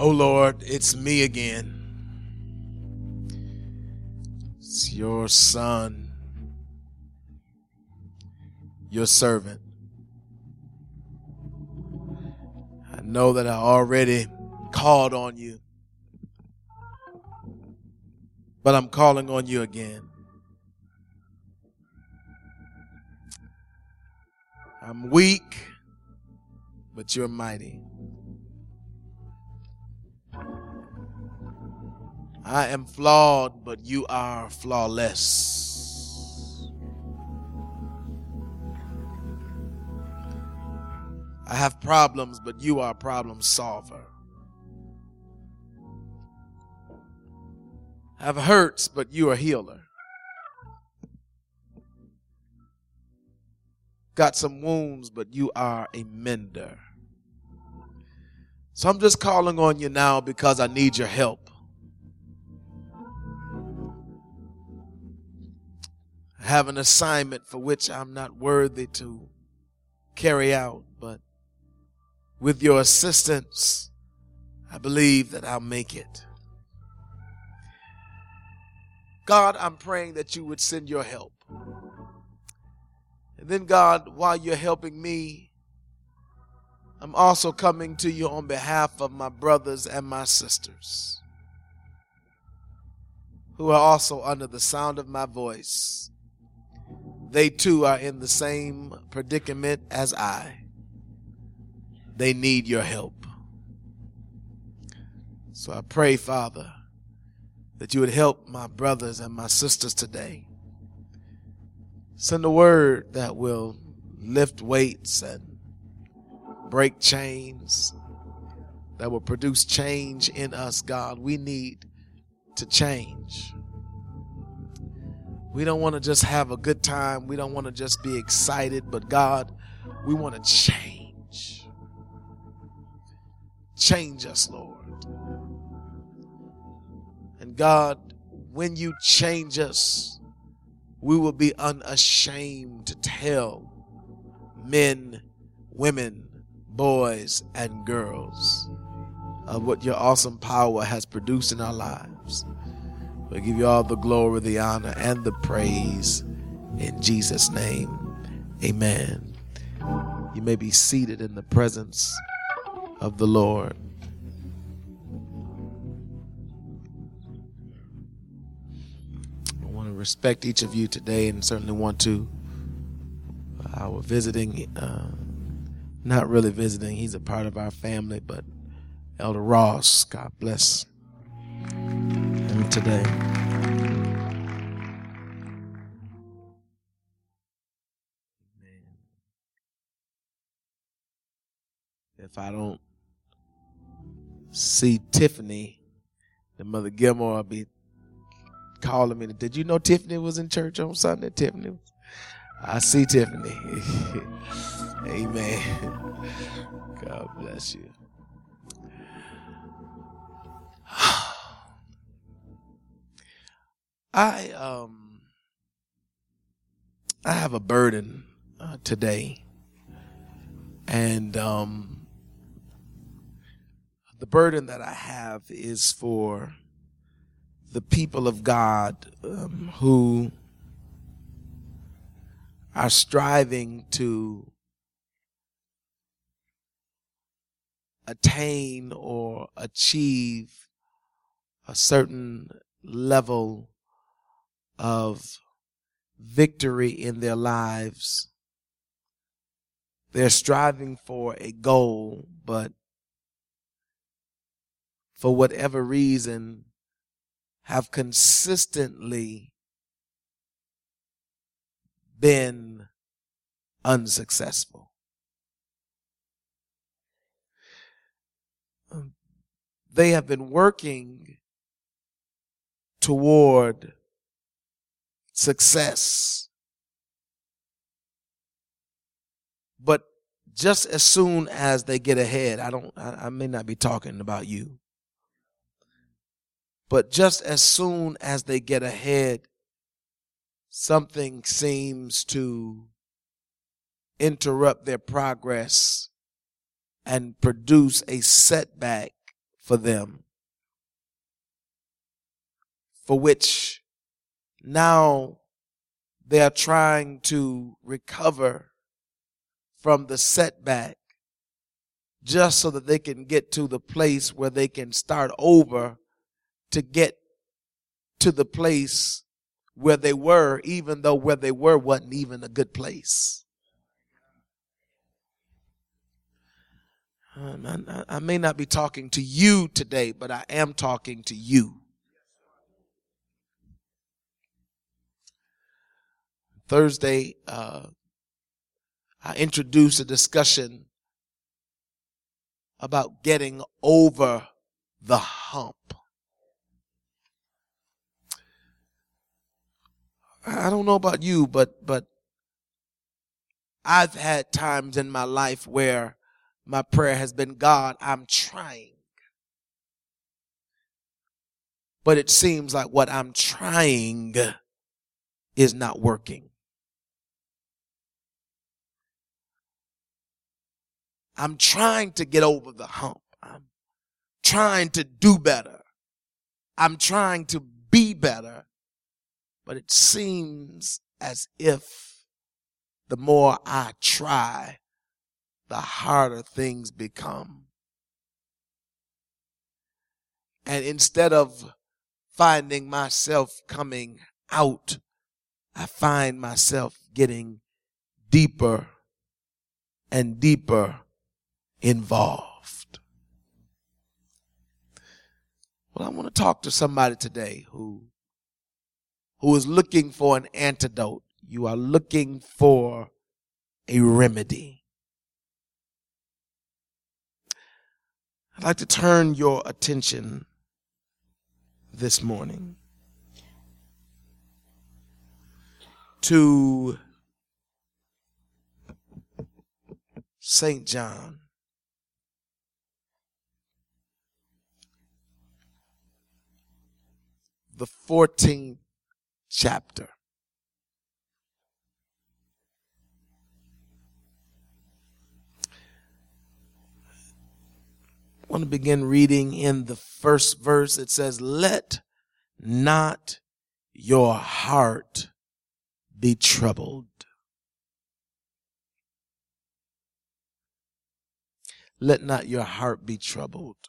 Oh Lord, it's me again. It's your son, your servant. I know that I already called on you, but I'm calling on you again. I'm weak, but you're mighty. I am flawed, but you are flawless. I have problems, but you are a problem solver. I have hurts, but you are a healer. Got some wounds, but you are a mender. So I'm just calling on you now because I need your help. Have an assignment for which I'm not worthy to carry out, but with your assistance, I believe that I'll make it. God, I'm praying that you would send your help. And then, God, while you're helping me, I'm also coming to you on behalf of my brothers and my sisters who are also under the sound of my voice they too are in the same predicament as I. They need your help. So I pray, Father, that you would help my brothers and my sisters today. Send a word that will lift weights and break chains, that will produce change in us, God. We need to change. We don't want to just have a good time. We don't want to just be excited, but God, we want to change. Change us, Lord. And God, when you change us, we will be unashamed to tell men, women, boys, and girls of what your awesome power has produced in our lives. We give you all the glory, the honor, and the praise in Jesus' name. Amen. You may be seated in the presence of the Lord. I want to respect each of you today and certainly want to. Our visiting, uh, not really visiting, he's a part of our family, but Elder Ross, God bless today. If I don't see Tiffany, the mother Gilmore will be calling me. Did you know Tiffany was in church on Sunday? Tiffany, I see Tiffany. Amen. God bless you. I um I have a burden uh, today, and um, the burden that I have is for the people of God um, who are striving to attain or achieve a certain level of victory in their lives. They're striving for a goal, but for whatever reason, have consistently been unsuccessful. Um, they have been working toward success. But just as soon as they get ahead, I don't, I, I may not be talking about you, but just as soon as they get ahead, something seems to interrupt their progress and produce a setback for them, for which now they are trying to recover from the setback just so that they can get to the place where they can start over to get to the place where they were, even though where they were wasn't even a good place. Um, I, I, may not be talking to you today, but I am talking to you. Thursday, uh, I introduced a discussion about getting over the hump. I don't know about you, but but I've had times in my life where my prayer has been, God, I'm trying. But it seems like what I'm trying is not working. I'm trying to get over the hump. I'm trying to do better. I'm trying to be better. But it seems as if the more I try, the harder things become. And instead of finding myself coming out, I find myself getting deeper and deeper involved. Well, I want to talk to somebody today who who is looking for an antidote. You are looking for a remedy. I'd like to turn your attention this morning to St. John the 14th chapter. I want to begin reading in the first verse. It says, Let not your heart be troubled. Let not your heart be troubled.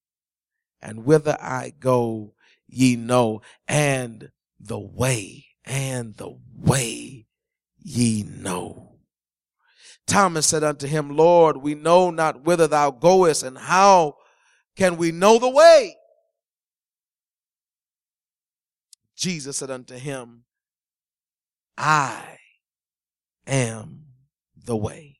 and whither I go, ye know, and the way, and the way ye know. Thomas said unto him, Lord, we know not whither thou goest, and how can we know the way? Jesus said unto him, I am the way,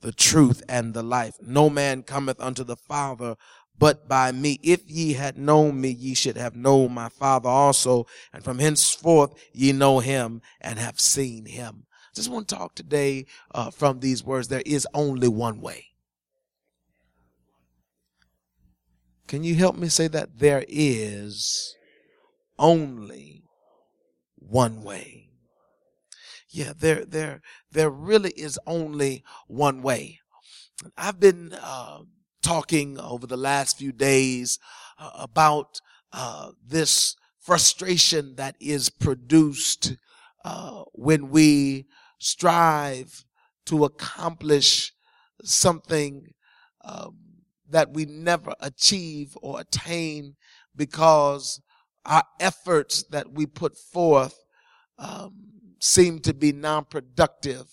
the truth, and the life. No man cometh unto the Father but by me. If ye had known me, ye should have known my Father also. And from henceforth ye know him and have seen him. Just want to talk today uh, from these words. There is only one way. Can you help me say that? There is only one way. Yeah, there, there, there really is only one way. I've been uh, talking over the last few days uh, about uh, this frustration that is produced uh, when we strive to accomplish something um, that we never achieve or attain because our efforts that we put forth um, seem to be non-productive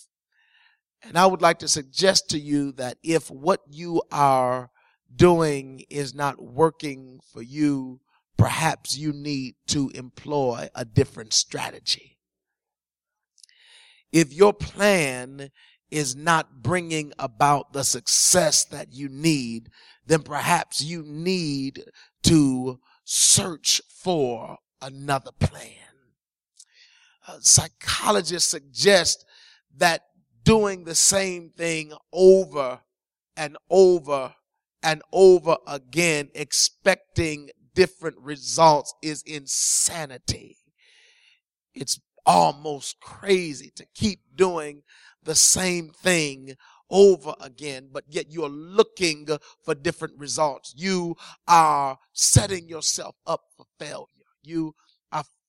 and I would like to suggest to you that if what you are doing is not working for you, perhaps you need to employ a different strategy. If your plan is not bringing about the success that you need, then perhaps you need to search for another plan. Uh, psychologists suggest that doing the same thing over and over and over again, expecting different results is insanity. It's almost crazy to keep doing the same thing over again, but yet you're looking for different results. You are setting yourself up for failure. You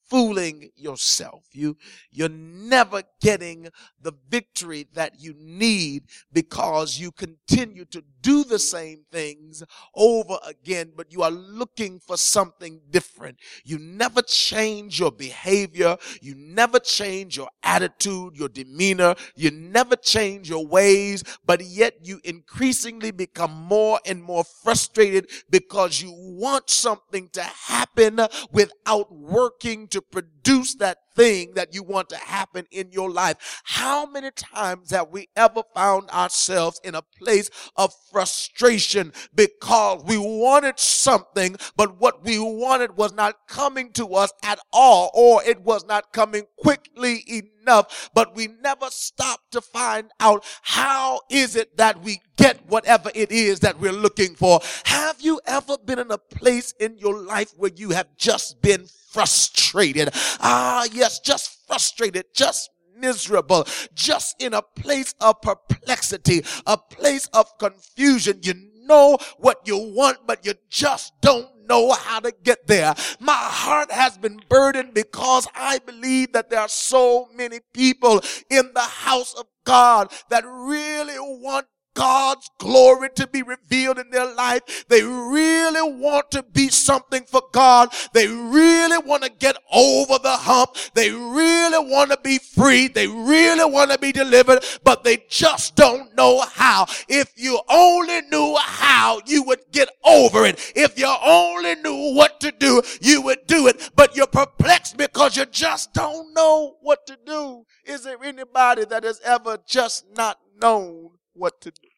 fooling yourself. You, you're never getting the victory that you need because you continue to do the same things over again, but you are looking for something different. You never change your behavior. You never change your attitude, your demeanor. You never change your ways, but yet you increasingly become more and more frustrated because you want something to happen without working to produce that thing that you want to happen in your life. How many times have we ever found ourselves in a place of frustration because we wanted something, but what we wanted was not coming to us at all, or it was not coming quickly enough, but we never stop to find out how is it that we get whatever it is that we're looking for. Have you ever been in a place in your life where you have just been frustrated. Ah, yes, just frustrated, just miserable, just in a place of perplexity, a place of confusion. You know what you want, but you just don't know how to get there. My heart has been burdened because I believe that there are so many people in the house of God that really want God's glory to be revealed in their life. They really want to be something for God. They really want to get over the hump. They really want to be free. They really want to be delivered, but they just don't know how. If you only knew how, you would get over it. If you only knew what to do, you would do it, but you're perplexed because you just don't know what to do. Is there anybody that has ever just not known what to do.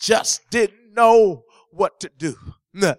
Just didn't know what to do.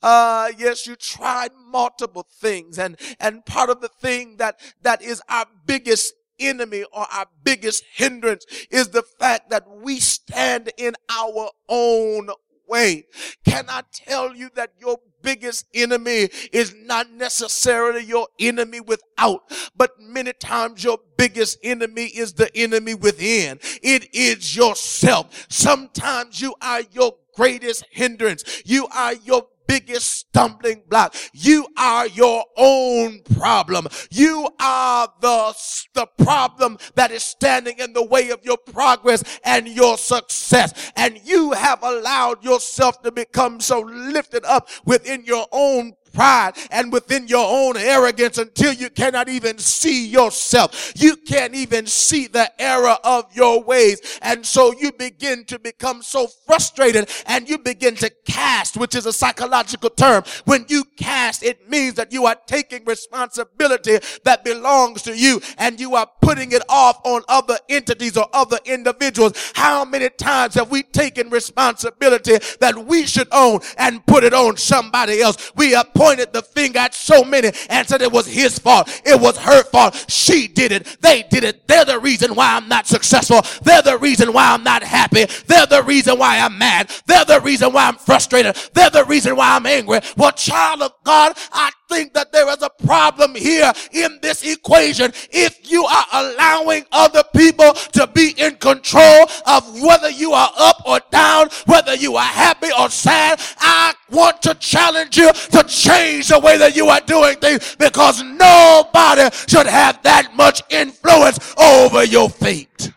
Uh, yes, you tried multiple things and, and part of the thing that, that is our biggest enemy or our biggest hindrance is the fact that we stand in our own way. Can I tell you that your biggest enemy is not necessarily your enemy without, but many times your biggest enemy is the enemy within. It is yourself. Sometimes you are your greatest hindrance. You are your biggest stumbling block. You are your own problem. You are the, the problem that is standing in the way of your progress and your success. And you have allowed yourself to become so lifted up within your own pride and within your own arrogance until you cannot even see yourself. You can't even see the error of your ways. And so you begin to become so frustrated and you begin to cast, which is a psychological term. When you cast, it means that you are taking responsibility that belongs to you and you are putting it off on other entities or other individuals. How many times have we taken responsibility that we should own and put it on somebody else? We are pointed the finger at so many and said it was his fault. It was her fault. She did it. They did it. They're the reason why I'm not successful. They're the reason why I'm not happy. They're the reason why I'm mad. They're the reason why I'm frustrated. They're the reason why I'm angry. Well, child of God, I think that there is a problem here in this equation. If you are allowing other people to be in control of whether you are up or down, whether you are happy or sad, I want to challenge you to change the way that you are doing things because nobody should have that much influence over your fate.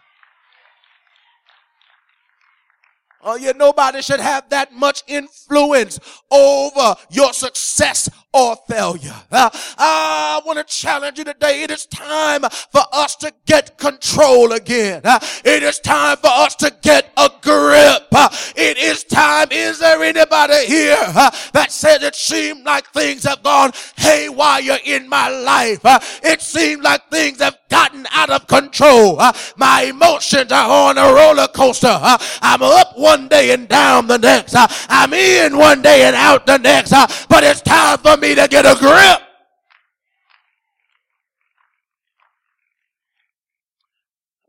Oh, yeah, nobody should have that much influence over your success or failure. Uh, I want to challenge you today. It is time for us to get control again. Uh, it is time for us to get a grip uh, It is time. Is there anybody here uh, that says it seemed like things have gone haywire in my life? Uh, it seems like things have gotten out of control. My emotions are on a roller coaster. I'm up one day and down the next. I'm in one day and out the next. But it's time for me to get a grip.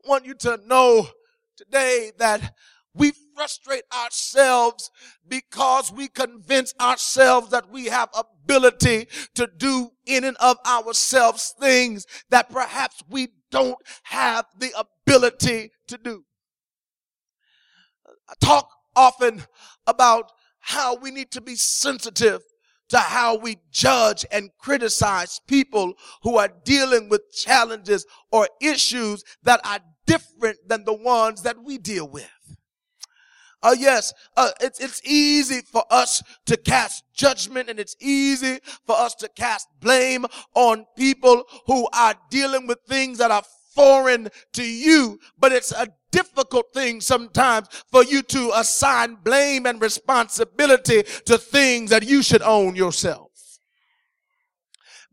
I want you to know today that we frustrate ourselves because we convince ourselves that we have ability to do in and of ourselves things that perhaps we don't have the ability to do. I talk often about how we need to be sensitive to how we judge and criticize people who are dealing with challenges or issues that are different than the ones that we deal with. Uh, yes, uh, it's, it's easy for us to cast judgment and it's easy for us to cast blame on people who are dealing with things that are foreign to you, but it's a difficult thing sometimes for you to assign blame and responsibility to things that you should own yourself.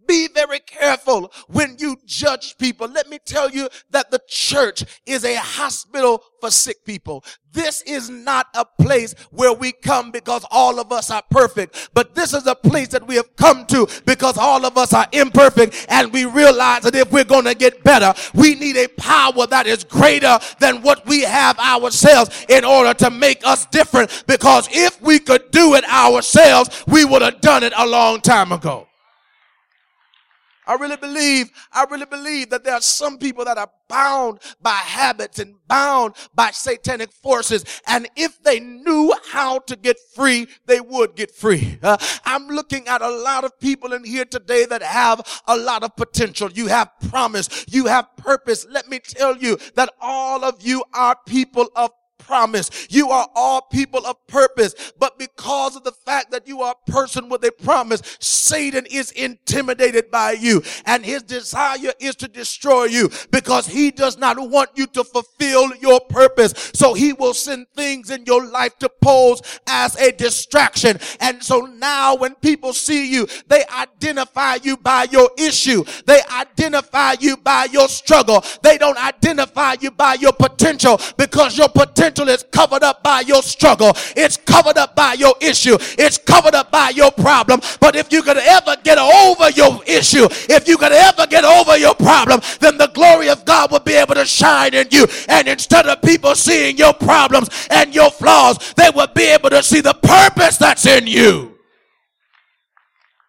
Be very careful when you judge people. Let me tell you that the church is a hospital for sick people. This is not a place where we come because all of us are perfect, but this is a place that we have come to because all of us are imperfect and we realize that if we're going to get better, we need a power that is greater than what we have ourselves in order to make us different because if we could do it ourselves, we would have done it a long time ago. I really believe, I really believe that there are some people that are bound by habits and bound by satanic forces. And if they knew how to get free, they would get free. Uh, I'm looking at a lot of people in here today that have a lot of potential. You have promise. You have purpose. Let me tell you that all of you are people of promise. You are all people of purpose. But because of the fact that you are a person with a promise, Satan is intimidated by you. And his desire is to destroy you because he does not want you to fulfill your purpose. So he will send things in your life to pose as a distraction. And so now when people see you, they identify you by your issue. They identify you by your struggle. They don't identify you by your potential because your potential is covered up by your struggle. It's covered up by your issue. It's covered up by your problem. But if you could ever get over your issue, if you could ever get over your problem, then the glory of God will be able to shine in you. And instead of people seeing your problems and your flaws, they will be able to see the purpose that's in you.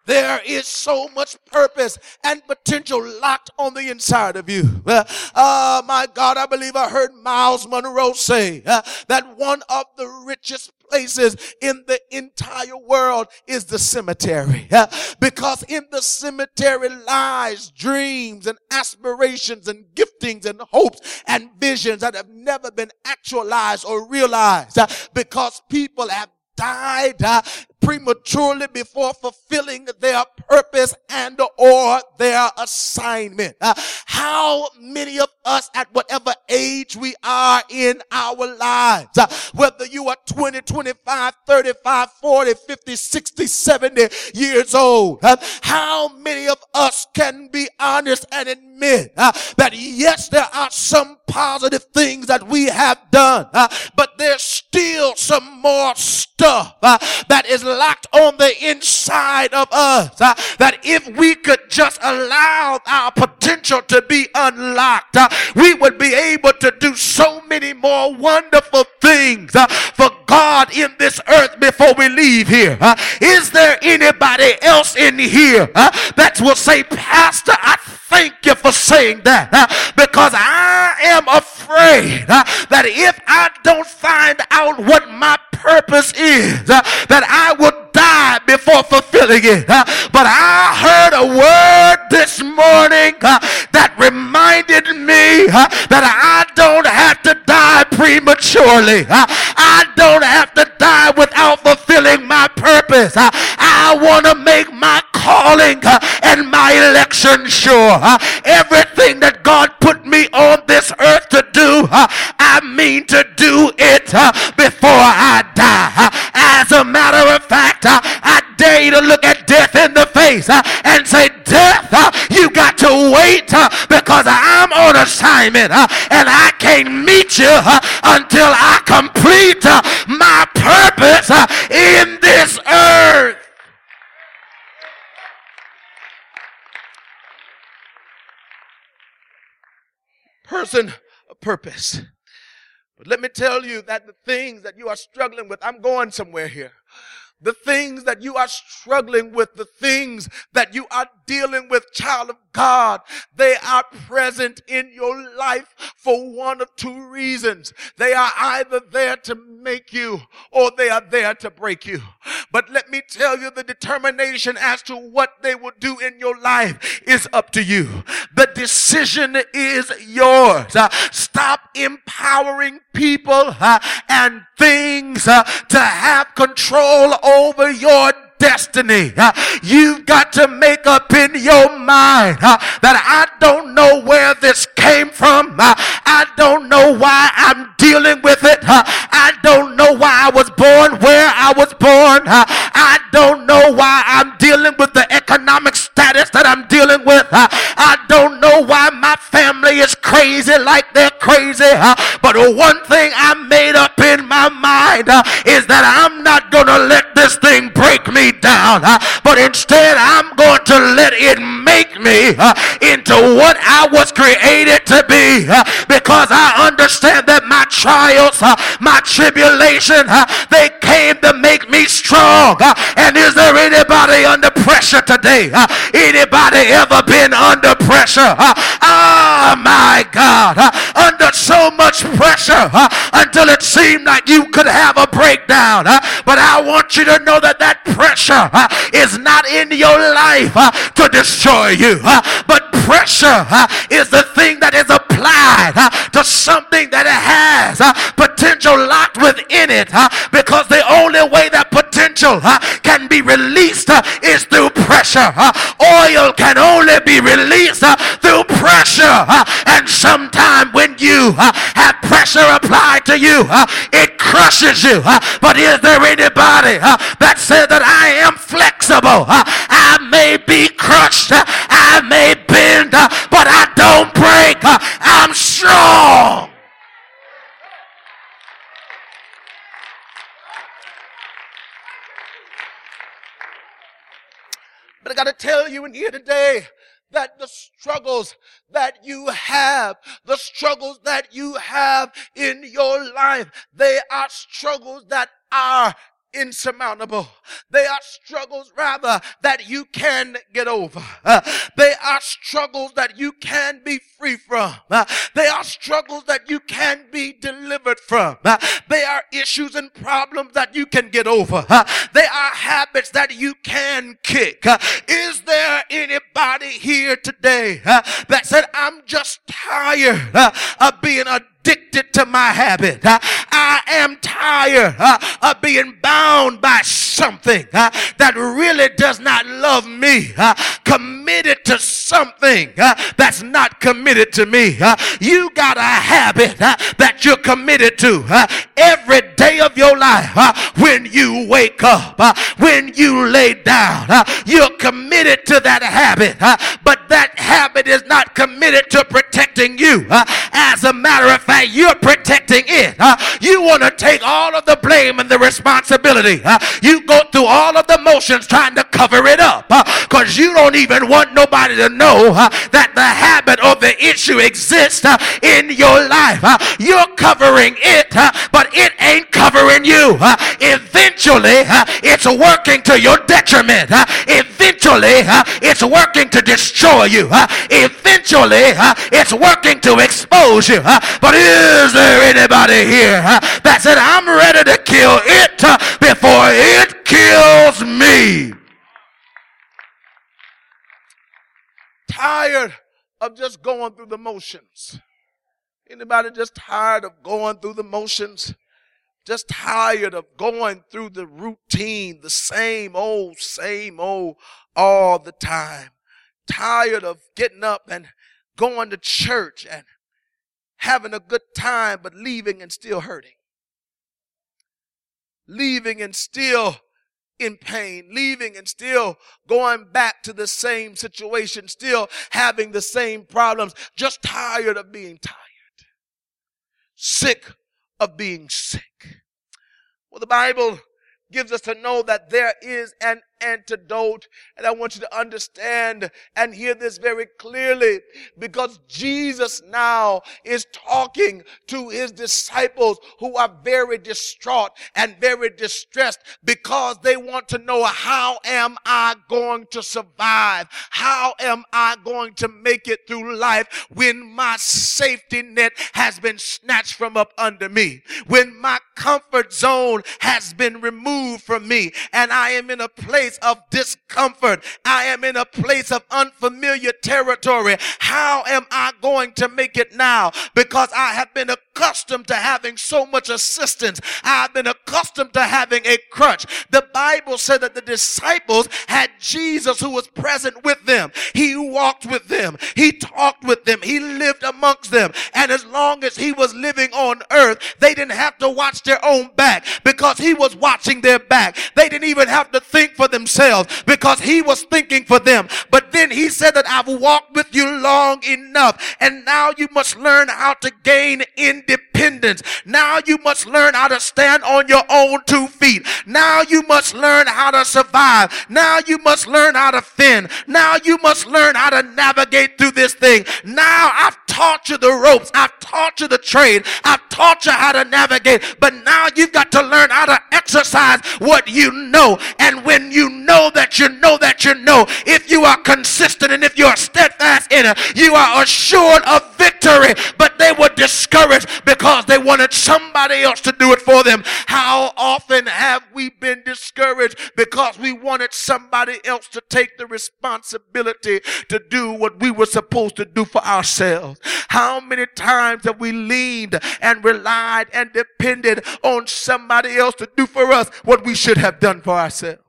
There is so much purpose and potential locked on the inside of you. Uh, my God, I believe I heard Myles Munroe say uh, that one of the richest places in the entire world is the cemetery. Uh, because in the cemetery lies dreams and aspirations and giftings and hopes and visions that have never been actualized or realized uh, because people have died uh, prematurely before fulfilling their purpose and or their assignment. Uh, how many of us at whatever age we are in our lives, uh, whether you are 20, 25, 35, 40, 50, 60, 70 years old, uh, how many of us can be honest and admit uh, that yes, there are some positive things that we have done, uh, but there's still some more stuff uh, that is locked on the inside of us. Uh, that if we could just allow our potential to be unlocked, uh, we would be able to do so many more wonderful things uh, for God in this earth before we leave here. Uh, is there anybody else in here uh, that will say, Pastor, I thank you for saying that because I am afraid that if I don't find out what my purpose is, that I will die before fulfilling it. But I heard a word this morning that reminded me that I don't have to die prematurely. I don't have to die without fulfilling my purpose. I want to make my calling and my election sure. Everything that God put me on this earth to do, I mean to do it uh, before I die. As a matter of fact, uh, I dare you to look at death in the face uh, and say, Death, uh, you got to wait uh, because I'm on assignment uh, and I can't meet you uh, until I complete uh, my purpose uh, in this earth. A purpose. But let me tell you that the things that you are struggling with, I'm going somewhere here the things that you are struggling with, the things that you are dealing with, child of God, they are present in your life for one of two reasons. They are either there to make you or they are there to break you. But let me tell you the determination as to what they will do in your life is up to you. The decision is yours. Uh, stop empowering people uh, and things uh, to have control over your destiny. Uh, you've got to make up in your mind uh, that I don't know where this came from. Uh, I don't know why I'm dealing with it. I don't know why I was born where I was born. I don't know why I'm dealing with the economic status that I'm dealing with. I don't know why my family is crazy like they're crazy. But one thing I made up in my mind is that I'm not going to let this thing break me down, but instead I'm going let it make me uh, into what I was created to be uh, because I understand that my trials, uh, my tribulation, uh, they came to make me strong. Uh, and is there anybody under pressure today? anybody ever been under pressure? oh my God, under so much pressure until it seemed like you could have a breakdown. but I want you to know that that pressure uh, is not in your life uh, to destroy you, but pressure is the thing that is applied to something that has potential locked within it because the only way that potential can be released is through pressure. Oil can only be released through pressure. And sometime when you have pressure applied to you, it crushes you. But is there anybody that said that I am flexible. Be crushed. I may bend, but I don't break. I'm strong. But I got to tell you in here today that the struggles that you have, the struggles that you have in your life, they are struggles that are insurmountable. They are struggles rather that you can get over. Uh, they are struggles that you can be free from. Uh, they are struggles that you can be delivered from. Uh, they are issues and problems that you can get over. Uh, they are habits that you can kick. Uh, is there anybody here today uh, that said, I'm just tired of being a addicted to my habit. Uh, I am tired uh, of being bound by something uh, that really does not love me, uh, committed to something uh, that's not committed to me. Uh, you got a habit that you're committed to every day of your life. When you wake up, when you lay down, you're committed to that habit, but that habit is not committed to protecting you. As a matter of fact, you're protecting it. You want to take all of the blame and the responsibility. You go through all of the motions trying to cover it up because you don't even want nobody to know that the habit or the issue exists in your life. You're covering it, but it ain't covering you. eventually, it's working to your detriment. eventually, it's working to destroy you. eventually, it's working to expose you. but is there anybody here that said, I'm ready to kill it uh, before it kills me? Tired of just going through the motions. Anybody just tired of going through the motions? Just tired of going through the routine, the same old, same old all the time. Tired of getting up and going to church and having a good time, but leaving and still hurting. Leaving and still in pain, leaving and still going back to the same situation, still having the same problems, just tired of being tired, sick of being sick. Well, the Bible gives us to know that there is an antidote. And I want you to understand and hear this very clearly because Jesus now is talking to his disciples who are very distraught and very distressed because they want to know how am I going to survive? How am I going to make it through life when my safety net has been snatched from up under me? When my comfort zone has been removed from me and I am in a place place of discomfort. I am in a place of unfamiliar territory. How am I going to make it now? Because I have been accustomed to having so much assistance. I've been accustomed to having a crutch. The Bible said that the disciples had Jesus who was present with them. He walked with them. He talked with them. He lived amongst them. And as long as he was living on earth, they didn't have to watch their own back because he was watching their back. They didn't even have to think for themselves because he was thinking for them. But then he said that I've walked with you long enough and now you must learn how to gain independence. Now you must learn how to stand on your own two feet. Now you must learn how to survive. Now you must learn how to fend. Now you must learn how to navigate through this thing. Now I've taught you the ropes. I've taught you the trade. I've taught you how to navigate. But now you've got to learn how to exercise what you know. And when you know that you know that you know, if you are consistent and if you are steadfast in it, you are assured of victory. But they were discouraged because they wanted somebody else to do it for them. How often have we been discouraged because we wanted somebody else to take the responsibility to do what we were supposed to do for ourselves? How many times have we leaned and relied and depended on somebody else to do for us what we should have done for ourselves?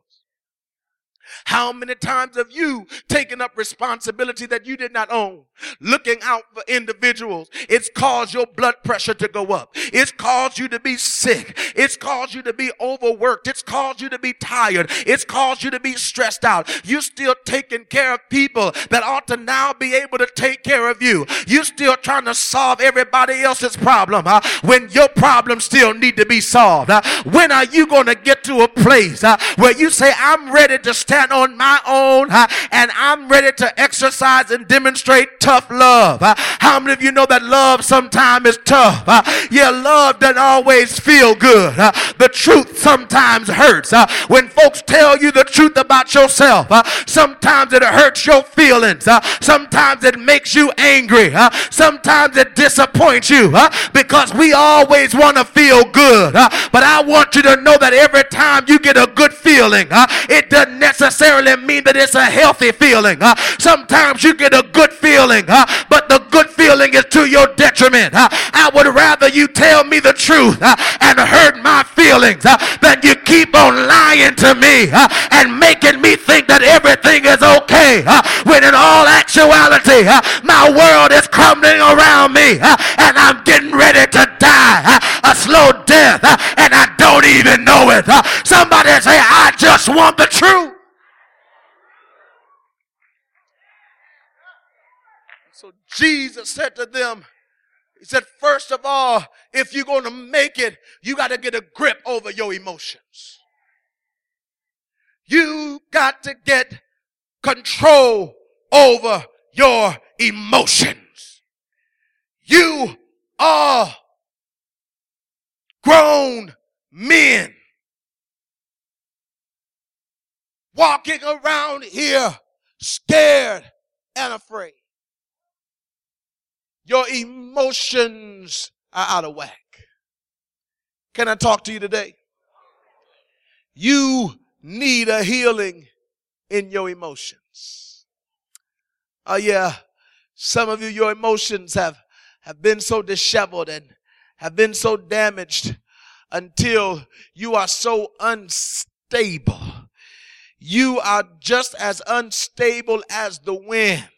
How many times have you taken up responsibility that you did not own? Looking out for individuals. It's caused your blood pressure to go up. It's caused you to be sick. It's caused you to be overworked. It's caused you to be tired. It's caused you to be stressed out. You're still taking care of people that ought to now be able to take care of you. You're still trying to solve everybody else's problem huh? when your problems still need to be solved. Huh? When are you going to get to a place huh, where you say, I'm ready to stand on my own and I'm ready to exercise and demonstrate tough love. How many of you know that love sometimes is tough? Yeah, love doesn't always feel good. The truth sometimes hurts. When folks tell you the truth about yourself, sometimes it hurts your feelings. sometimes it makes you angry. sometimes it disappoints you because we always want to feel good. but I want you to know that every time you get a good feeling, it doesn't necessarily necessarily mean that it's a healthy feeling. Uh, sometimes you get a good feeling, uh, but the good feeling is to your detriment. Uh, I would rather you tell me the truth and hurt my feelings than you keep on lying to me and making me think that everything is okay when in all actuality my world is crumbling around me and I'm getting ready to die a slow death and I don't even know it. Somebody say, I just want the truth. Jesus said to them, He said, first of all, if you're going to make it, you got to get a grip over your emotions. You got to get control over your emotions. You are grown men walking around here scared and afraid. Your emotions are out of whack. Can I talk to you today? You need a healing in your emotions. Oh yeah, some of you, your emotions have, have been so disheveled and have been so damaged until you are so unstable. You are just as unstable as the wind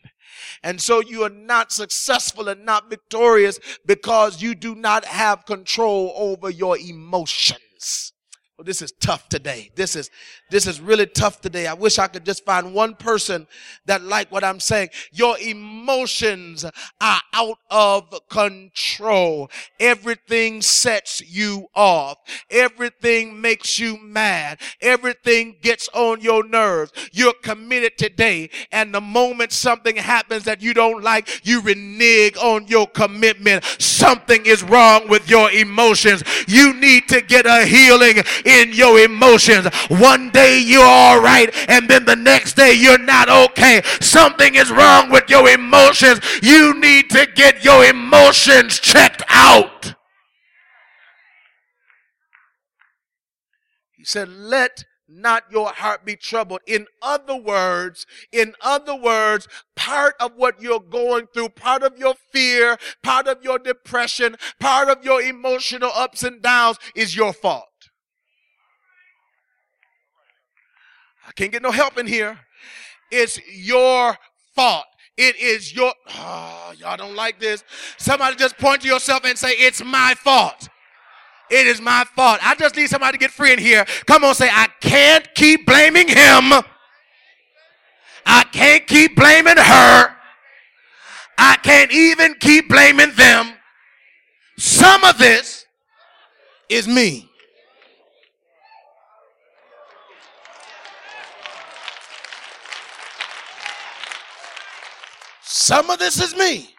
And so you are not successful and not victorious because you do not have control over your emotions. Well, this is tough today. This is this is really tough today. I wish I could just find one person that like what I'm saying. Your emotions are out of control. Everything sets you off. Everything makes you mad. Everything gets on your nerves. You're committed today. And the moment something happens that you don't like, you renege on your commitment. Something is wrong with your emotions. You need to get a healing in your emotions. One day you're all right, and then the next day you're not okay. Something is wrong with your emotions. You need to get your emotions checked out. He said, Let not your heart be troubled. In other words, in other words, part of what you're going through, part of your fear, part of your depression, part of your emotional ups and downs is your fault. I can't get no help in here. It's your fault. It is your, oh, y'all don't like this. Somebody just point to yourself and say, it's my fault. It is my fault. I just need somebody to get free in here. Come on, say, I can't keep blaming him. I can't keep blaming her. I can't even keep blaming them. Some of this is me. Some of this is me.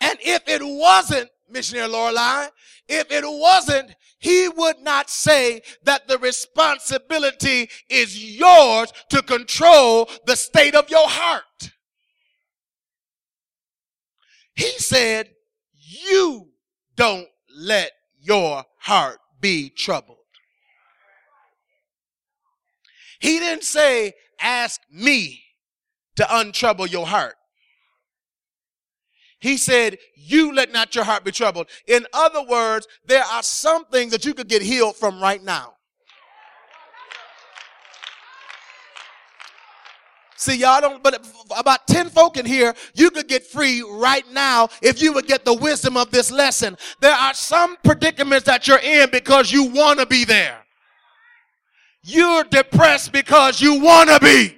And if it wasn't, missionary Lorelei, if it wasn't, he would not say that the responsibility is yours to control the state of your heart. He said, you don't let your heart be troubled. He didn't say, ask me to untrouble your heart. He said, You let not your heart be troubled. In other words, there are some things that you could get healed from right now. See, y'all don't, but about 10 folk in here, you could get free right now if you would get the wisdom of this lesson. There are some predicaments that you're in because you want to be there. You're depressed because you want to be.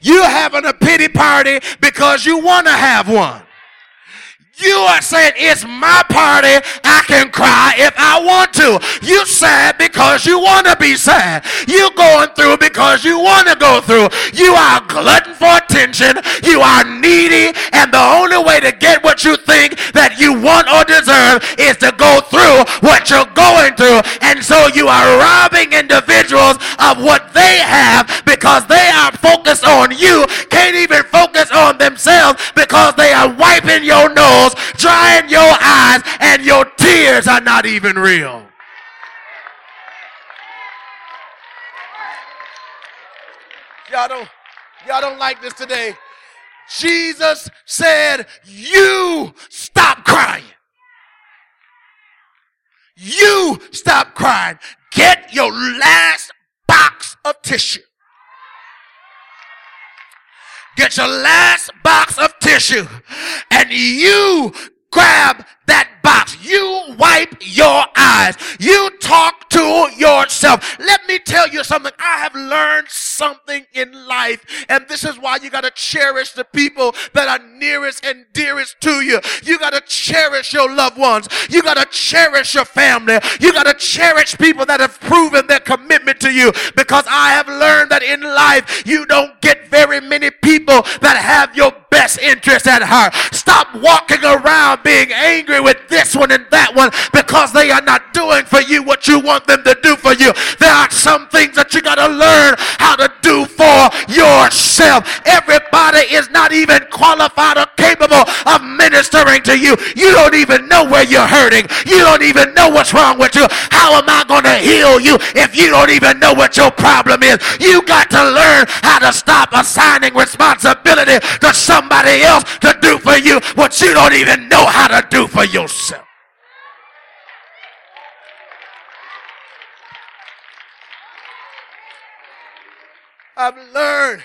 You're having a pity party because you want to have one. You are saying it's my party. I can cry if I want to. You sad because you want to be sad. You going through because you want to go through. You are glutton for attention. You are needy. And the only way to get what you think that you want or deserve is to go through what you're going through. And so you are robbing individuals of what they have because they are focused on you. Can't even focus on themselves because they are wiping your nose drying your eyes, and your tears are not even real. Y'all don't, y'all don't like this today. Jesus said, You stop crying. You stop crying. Get your last box of tissue. Get your last box of tissue and you grab that box. You wipe your eyes. You talk to yourself. Let me tell you something. I have learned something in life, and this is why you got to cherish the people that are nearest and dearest to you. You got to cherish your loved ones. You got to cherish your family. You got to cherish people that have proven their commitment to you because I have learned that in life you don't get very many people that have your best interest at heart. Stop walking around being angry with this one and that one because they are not doing for you what you want them to do for you. There are some things that you got to learn how to do for yourself. Everybody is not even qualified or capable of ministering to you. You don't even know where you're hurting. You don't even know what's wrong with you. How am I going to heal you if you don't even know what your problem is? You got to learn how to stop assigning responsibility to somebody else to do for you what you don't even know how to do for yourself. I've learned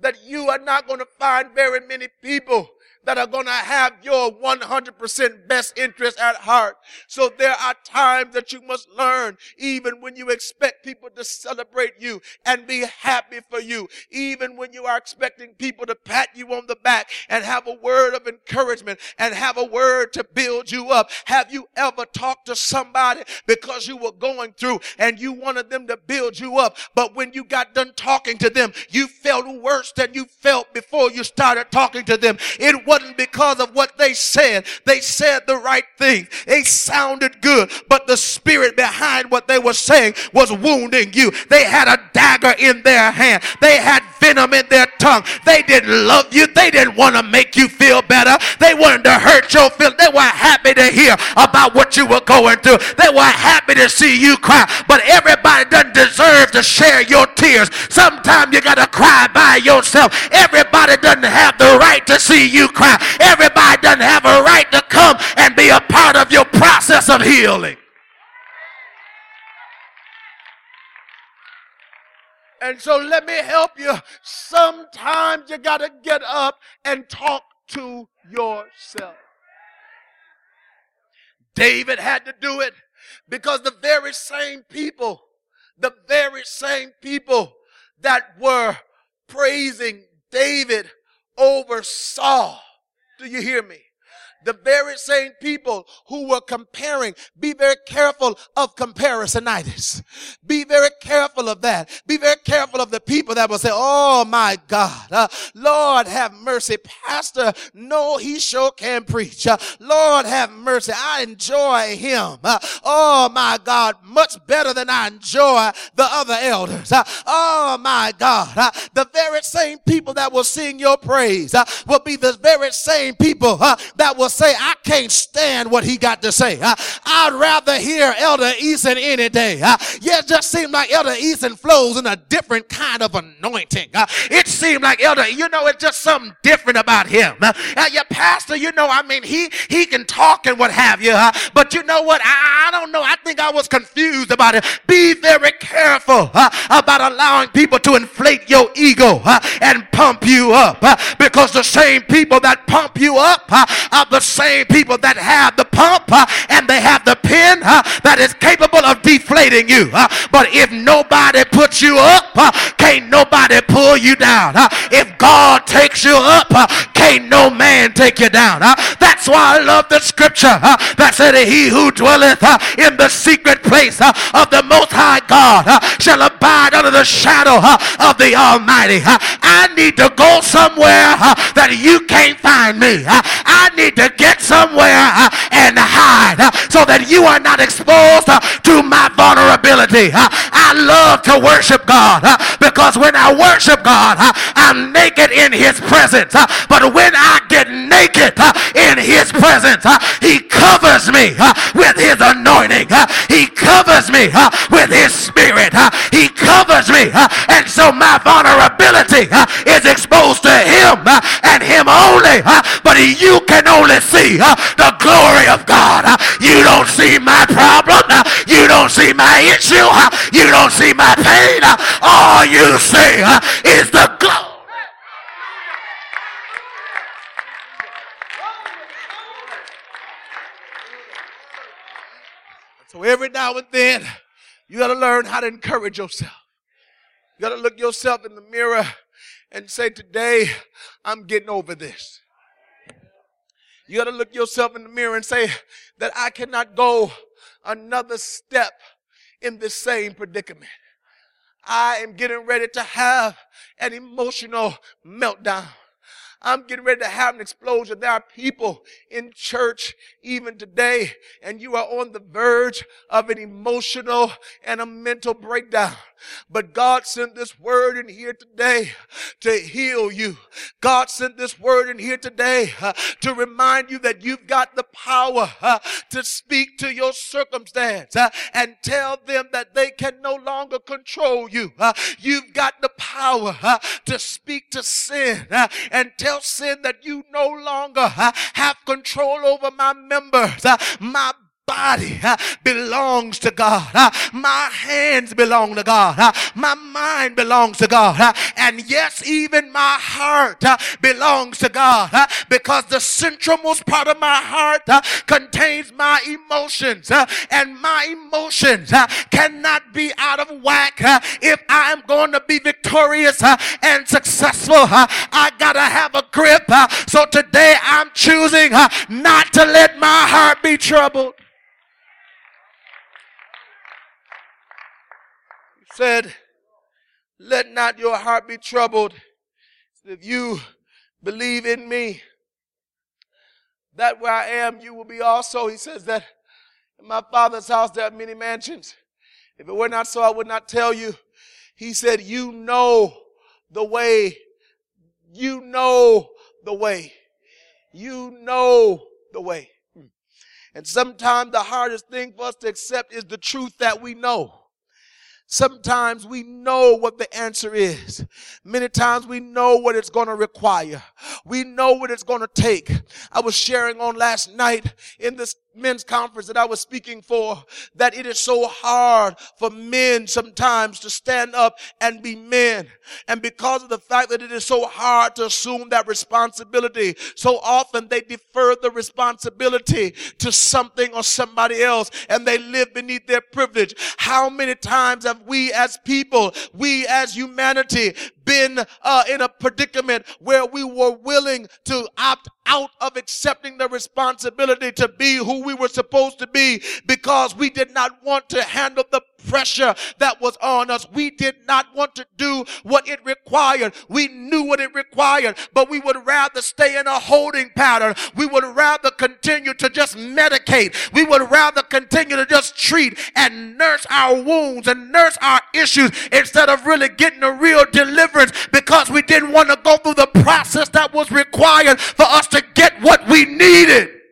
that you are not going to find very many people that are going to have your 100% best interest at heart. So there are times that you must learn, even when you expect people to celebrate you and be happy for you, even when you are expecting people to pat you on the back and have a word of encouragement and have a word to build you up. Have you ever talked to somebody because you were going through and you wanted them to build you up, but when you got done talking to them, you felt worse than you felt before you started talking to them. It was wasn't because of what they said. They said the right thing. They sounded good, but the spirit behind what they were saying was wounding you. They had a dagger in their hand. They had venom in their tongue. They didn't love you. They didn't want to make you feel better. They wanted to hurt your feelings. They were happy to hear about what you were going through. They were happy to see you cry. But everybody doesn't deserve to share your tears. Sometimes you got to cry by yourself. Everybody doesn't have the right to see you cry cry. Everybody doesn't have a right to come and be a part of your process of healing. And so let me help you. Sometimes you got to get up and talk to yourself. David had to do it because the very same people, the very same people that were praising David over Saul do you hear me? The very same people who were comparing. Be very careful of comparisonitis. Be very careful of that. Be very careful of the people that will say, Oh my God, uh, Lord have mercy. Pastor, no, he sure can preach. Uh, Lord have mercy. I enjoy him. Uh, oh my God, much better than I enjoy the other elders. Uh, oh my God, uh, the very same people that will sing your praise uh, will be the very same people that will say, I can't stand what he got to say. Uh, I'd rather hear Elder Eason any day. Uh, yeah, it just seems like Elder Eason flows in a different kind of anointing. It seemed like Elder, you know, it's just something different about him. Uh, your pastor, you know, I mean, he he can talk and what have you, uh, but you know what? I, I don't know. I think I was confused about it. Be very careful uh, about allowing people to inflate your ego uh, and pump you up because the same people that pump you up are the same people that have the pump uh, and they have the pin uh, that is capable of deflating you. Uh, but if nobody puts you up, uh, can't nobody pull you down. Uh, if God takes you up, uh, can't no man take you down. that's why I love the scripture that said, He who dwelleth in the secret place of the Most High God shall abide under the shadow of the Almighty. I need to go somewhere that you can't find me. I need to get somewhere uh, and hide uh, so that you are not exposed uh, to my vulnerability. Uh, I love to worship God uh, because when I worship God, uh, I'm naked in his presence. But when I get naked in his presence, he covers me with his anointing. He covers me with his spirit. He covers me. And so my vulnerability is exposed to him and him only. But you can only see the glory of God. You don't see my problem. You don't see my issue. You don't see my pain. All you see is the glory. So every now and then, you got to learn how to encourage yourself. You got to look yourself in the mirror and say, Today, I'm getting over this. You got to look yourself in the mirror and say that I cannot go another step in this same predicament. I am getting ready to have an emotional meltdown. I'm getting ready to have an explosion. There are people in church even today, and you are on the verge of an emotional and a mental breakdown. But God sent this word in here today to heal you. God sent this word in here today uh, to remind you that you've got the power uh, to speak to your circumstance uh, and tell them that they can no longer control you. Uh, you've got the power uh, to speak to sin uh, and tell sin that you no longer have control over my members. my body uh, belongs to God. Uh, my hands belong to God. Uh, my mind belongs to God. And yes, even my heart belongs to God because the centralmost part of my heart contains my emotions and my emotions cannot be out of whack if I am going to be victorious and successful. I gotta have a grip. So today I'm choosing not to let my heart be troubled. Said, Let not your heart be troubled. If you believe in me, that where I am, you will be also. He says that in my father's house there are many mansions. If it were not so, I would not tell you. He said, You know the way. You know the way. You know the way. And sometimes the hardest thing for us to accept is the truth that we know. Sometimes we know what the answer is. Many times we know what it's going to require. We know what it's going to take. I was sharing on last night in this men's conference that I was speaking for that it is so hard for men sometimes to stand up and be men. And because of the fact that it is so hard to assume that responsibility, so often they defer the responsibility to something or somebody else and they live beneath their privilege. How many times have we as people, we as humanity been uh, in a predicament where we were willing to opt out of accepting the responsibility to be who we were supposed to be because we did not want to handle the pressure that was on us. We did not want to do what it required. We knew what it required, but we would rather stay in a holding pattern. We would rather continue to just medicate. We would rather continue to just treat and nurse our wounds and nurse our issues instead of really getting a real deliverance because we didn't want to go through the process that was required for us to get what we needed.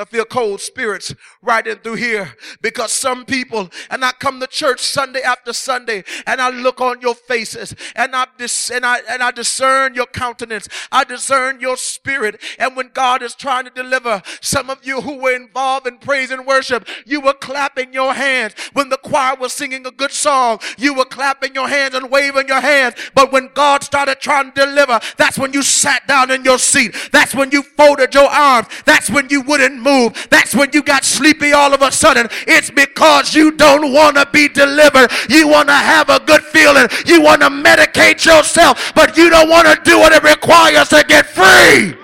I feel cold spirits riding through here because some people, and I come to church Sunday after Sunday, and I look on your faces, and I dis- and I and I discern your countenance, I discern your spirit, and when God is trying to deliver, some of you who were involved in praise and worship, you were clapping your hands when the choir was singing a good song. You were clapping your hands and waving your hands, but when God started trying to deliver, that's when you sat down in your seat. That's when you folded your arms. That's when you wouldn't move. That's when you got sleepy all of a sudden. It's because you don't want to be delivered. You want to have a good feeling. You want to medicate yourself, but you don't want to do what it requires to get free.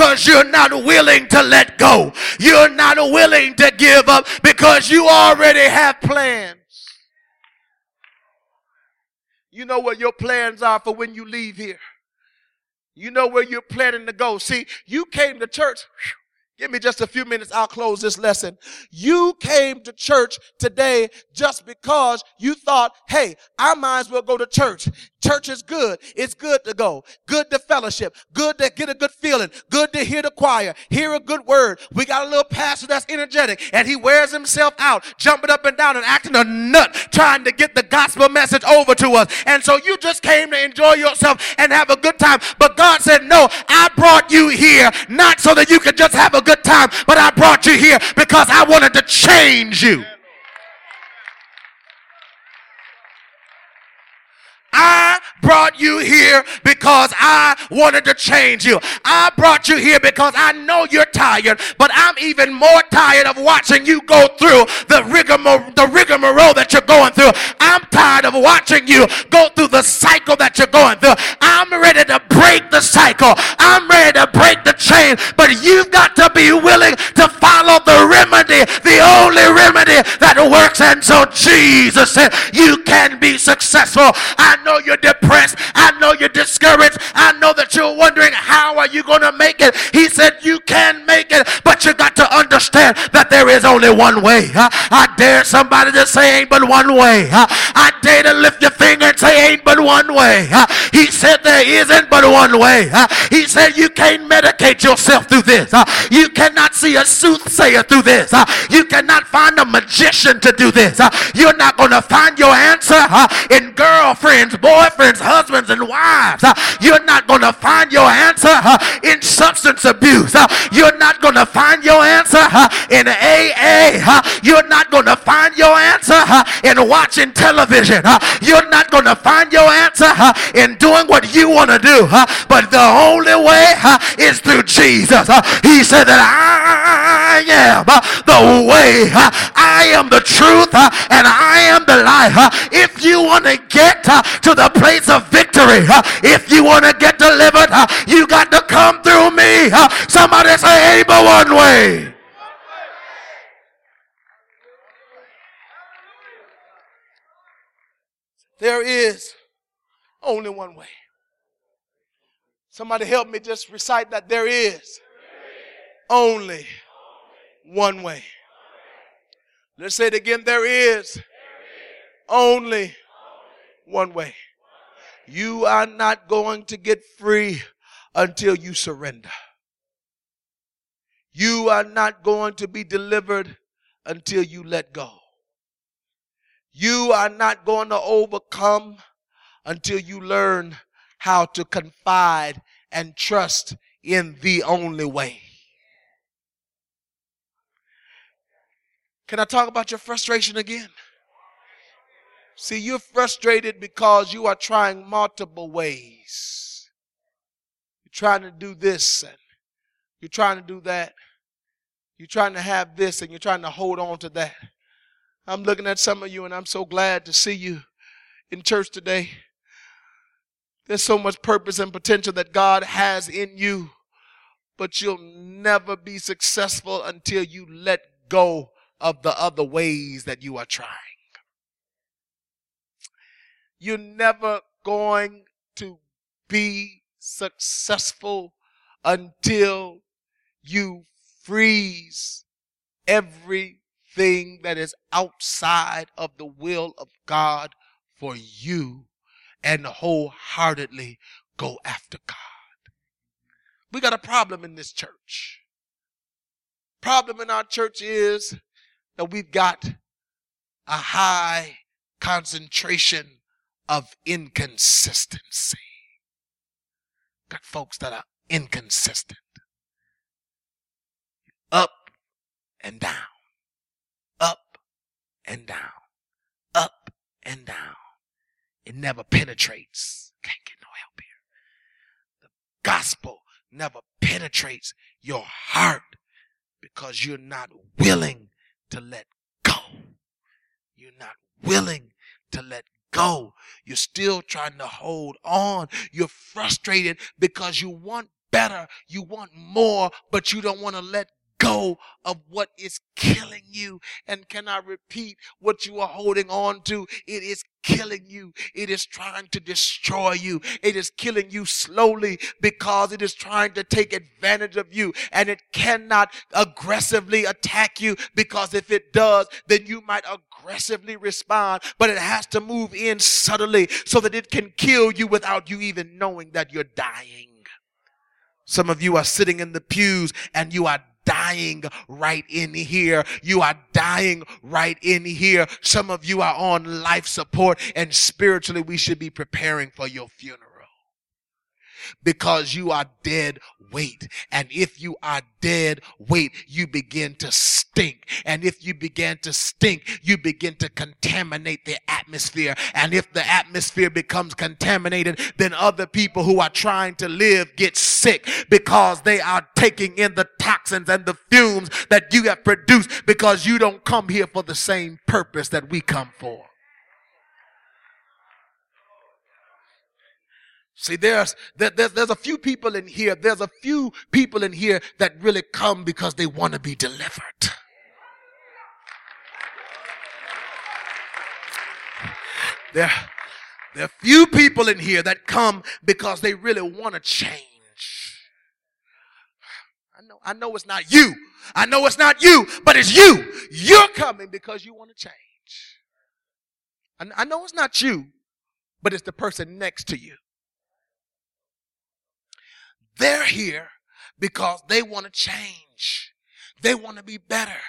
because you're not willing to let go. You're not willing to give up because you already have plans. You know what your plans are for when you leave here. You know where you're planning to go. See, you came to church. Give me just a few minutes. I'll close this lesson. You came to church today just because you thought, hey, I might as well go to church. Church is good. It's good to go. Good to fellowship. Good to get a good feeling. Good to hear the choir. Hear a good word. We got a little pastor that's energetic and he wears himself out, jumping up and down and acting a nut, trying to get the gospel message over to us. And so you just came to enjoy yourself and have a good time. But God said, no, I brought you here not so that you could just have a good time, but I brought you here because I wanted to change you. I brought you here because I wanted to change you. I brought you here because I know you're tired, but I'm even more tired of watching you go through the rigmarole, the rigmarole that you're going through. I'm tired of watching you go through the cycle that you're going through. I'm ready to break the cycle. I'm ready to break the chain, but you've got to be willing to follow the remedy, the only remedy that works. And so Jesus said, you can be successful. I know you're depressed. I know you're discouraged. I know that you're wondering how are you going to make it. He said you can make it, but you got to understand that there is only one way. I dare somebody to say ain't but one way. I dare to lift your finger and say ain't but one way. He said there isn't but one way. He said you can't medicate yourself through this. You cannot see a soothsayer through this. You cannot find a magician to do this. You're not going to find your answer in girlfriends, boyfriends, husbands, and wives. Uh, you're not going to find your answer uh, in substance abuse. Uh, you're not going to find your answer uh, in AA. Uh, you're not going to find your answer uh, in watching television. You're not going to find your answer in doing what you want to do. But the only way is through Jesus. He said that I am the way, I am the truth, and I am the life. If you want to get to the place of victory, if you want to get delivered, you got to come through me. Somebody say, but one way. There is only one way. Somebody help me just recite that. There is only one way. Let's say it again. There is only one way. You are not going to get free until you surrender. You are not going to be delivered until you let go. You are not going to overcome until you learn how to confide and trust in the only way. Can I talk about your frustration again? See, you're frustrated because you are trying multiple ways. You're trying to do this and you're trying to do that. You're trying to have this and you're trying to hold on to that. I'm looking at some of you and I'm so glad to see you in church today. There's so much purpose and potential that God has in you, but you'll never be successful until you let go of the other ways that you are trying. You're never going to be successful until you freeze everything that is outside of the will of God for you and wholeheartedly go after God. We got a problem in this church. Problem in our church is that we've got a high concentration of inconsistency. Got folks that are inconsistent. Up and down. Up and down. Up and down. It never penetrates. Can't get no help here. The gospel never penetrates your heart because you're not willing to let go. You're not willing to let go. You're still trying to hold on. You're frustrated because you want better. You want more, but you don't want to let go of what is killing you. And can I repeat what you are holding on to? It is killing you. It is trying to destroy you. It is killing you slowly because it is trying to take advantage of you and it cannot aggressively attack you because if it does, then you might aggressively respond, but it has to move in subtly so that it can kill you without you even knowing that you're dying. Some of you are sitting in the pews and you are dying right in here. You are dying right in here. Some of you are on life support and spiritually we should be preparing for your funeral because you are dead weight. And if you are dead weight, you begin to stink. And if you begin to stink, you begin to contaminate the atmosphere. And if the atmosphere becomes contaminated, then other people who are trying to live get sick because they are taking in the toxins and the fumes that you have produced because you don't come here for the same purpose that we come for. See, there's, there, there's, there's a few people in here, there's a few people in here that really come because they want to be delivered. There, there are few people in here that come because they really want to change. I know, I know it's not you. I know it's not you, but it's you. You're coming because you want to change. I, I know it's not you, but it's the person next to you. They're here because they want to change. They want to be better.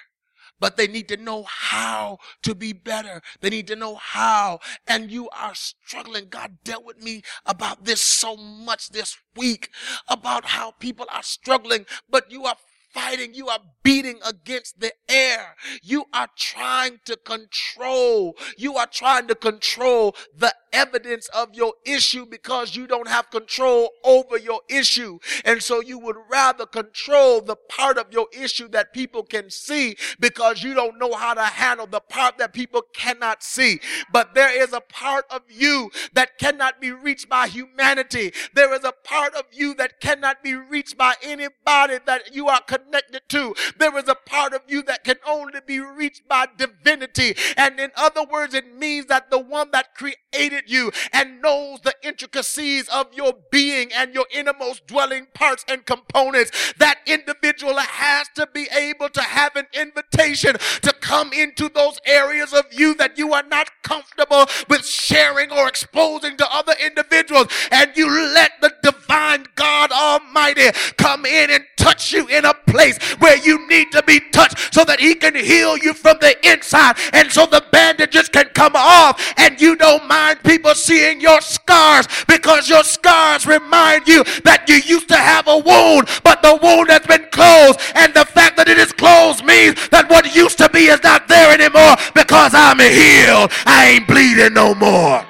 but they need to know how to be better. They need to know how. And you are struggling. God dealt with me about this so much this week about how people are struggling, but you are fighting. You are beating against the air. You are trying to control. You are trying to control the evidence of your issue because you don't have control over your issue. And so you would rather control the part of your issue that people can see because you don't know how to handle the part that people cannot see. But there is a part of you that cannot be reached by humanity. There is a part of you that cannot be reached by anybody that you are connected to. There is a part of you that can only be reached by divinity. And in other words, it means that the one that created created you and knows the intricacies of your being and your innermost dwelling parts and components. That individual has to be able to have an invitation to come into those areas of you that you are not comfortable with sharing or exposing to other individuals. And you let the divine God Almighty come in and touch you in a place where you need to be touched so that he can heal you from the inside and so the bandages can come off and you don't mind people seeing your scars because your scars remind you that you used to have a wound but the wound has been closed and the fact that it is closed means that what used to be is not there anymore because I'm healed I ain't bleeding no more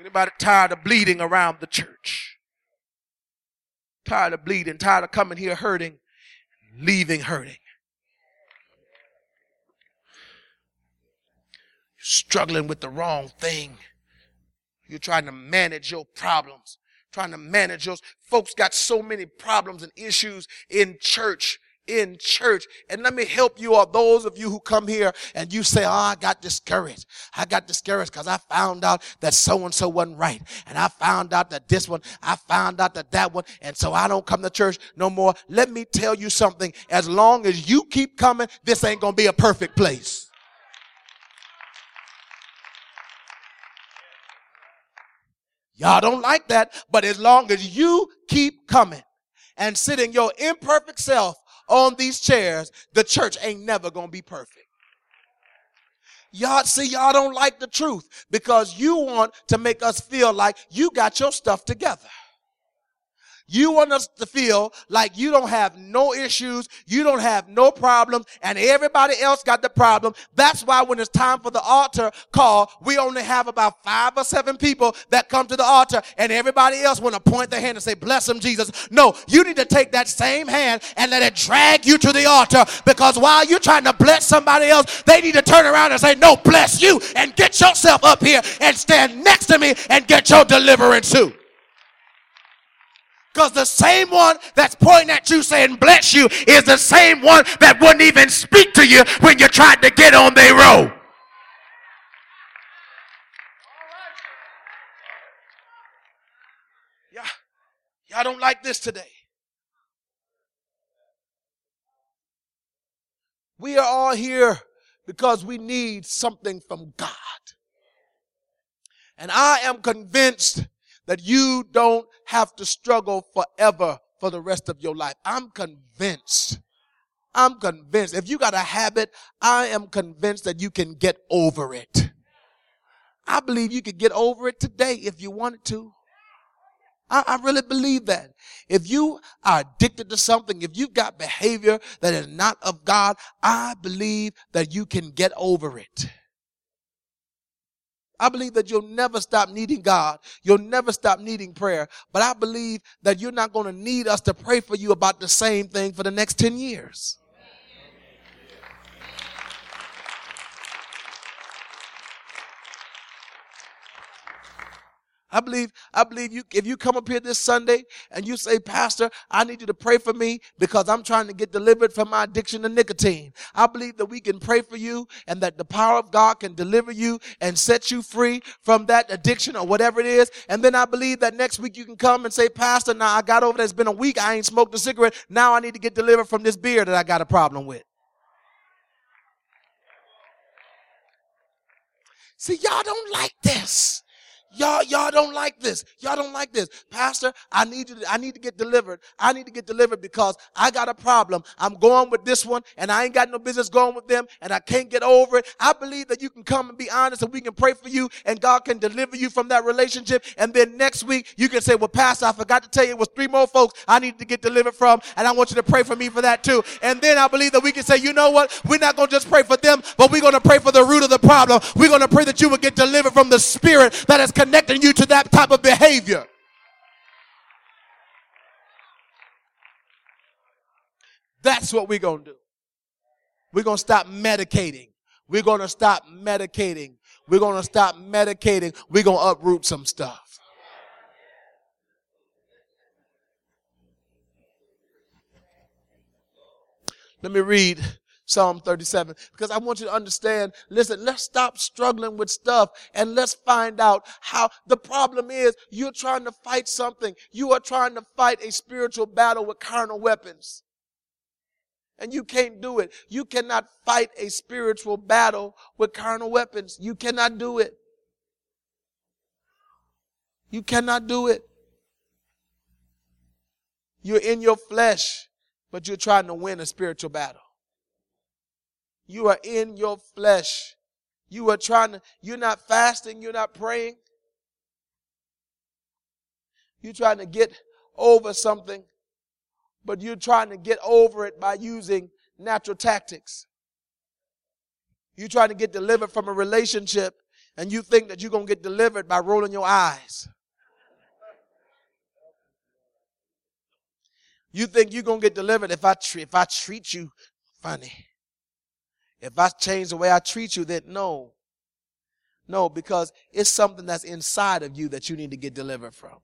anybody tired of bleeding around the church tired of bleeding, tired of coming here hurting, leaving hurting. Struggling with the wrong thing. You're trying to manage your problems, trying to manage those. Folks got so many problems and issues in church in church. And let me help you all, those of you who come here and you say, Oh, I got discouraged. I got discouraged because I found out that so and so wasn't right. And I found out that this one, I found out that that one. And so I don't come to church no more. Let me tell you something. As long as you keep coming, this ain't going to be a perfect place. Y'all don't like that, but as long as you keep coming and sitting your imperfect self on these chairs, the church ain't never going to be perfect. Y'all see, y'all don't like the truth because you want to make us feel like you got your stuff together. You want us to feel like you don't have no issues, you don't have no problems, and everybody else got the problem. That's why when it's time for the altar call, we only have about five or seven people that come to the altar, and everybody else want to point their hand and say, Bless him, Jesus. No, you need to take that same hand and let it drag you to the altar because while you're trying to bless somebody else, they need to turn around and say, No, bless you, and get yourself up here and stand next to me and get your deliverance too. Because the same one that's pointing at you saying bless you is the same one that wouldn't even speak to you when you tried to get on their road. Y'all, y'all don't like this today. We are all here because we need something from God. And I am convinced that you don't have to struggle forever for the rest of your life. I'm convinced. I'm convinced. If you got a habit, I am convinced that you can get over it. I believe you could get over it today if you wanted to. I, I, really believe that. If you are addicted to something, if you've got behavior that is not of God, I believe that you can get over it. I believe that you'll never stop needing God. You'll never stop needing prayer. But I believe that you're not going to need us to pray for you about the same thing for the next 10 years. I believe, I believe you, if you come up here this Sunday and you say, Pastor, I need you to pray for me because I'm trying to get delivered from my addiction to nicotine. I believe that we can pray for you and that the power of God can deliver you and set you free from that addiction or whatever it is. And then I believe that next week you can come and say, Pastor, now I got over that. It's been a week. I ain't smoked a cigarette. Now I need to get delivered from this beer that I got a problem with. See, y'all don't like this. Y'all, y'all don't like this. Y'all don't like this. Pastor, I need you to, I need to get delivered. I need to get delivered because I got a problem. I'm going with this one and I ain't got no business going with them and I can't get over it. I believe that you can come and be honest and we can pray for you and God can deliver you from that relationship. And then next week you can say, well, Pastor, I forgot to tell you it was three more folks I need to get delivered from and I want you to pray for me for that too. And then I believe that we can say, you know what? We're not going to just pray for them, but we're going to pray for the root of the problem. We're going to pray that you will get delivered from the spirit that has connecting you to that type of behavior. That's what we're going to do. We're going to stop medicating. We're going to stop medicating. We're going to stop medicating. We're going to uproot some stuff. Let me read Psalm 37, because I want you to understand, listen, let's stop struggling with stuff and let's find out how the problem is you're trying to fight something. You are trying to fight a spiritual battle with carnal weapons. And you can't do it. You cannot fight a spiritual battle with carnal weapons. You cannot do it. You cannot do it. You're in your flesh, but you're trying to win a spiritual battle. You are in your flesh. You are trying to, you're not fasting, you're not praying. You're trying to get over something, but you're trying to get over it by using natural tactics. You're trying to get delivered from a relationship, and you think that you're going to get delivered by rolling your eyes. You think you're going to get delivered if I, tre- if I treat you funny. If I change the way I treat you, then no. No, because it's something that's inside of you that you need to get delivered from.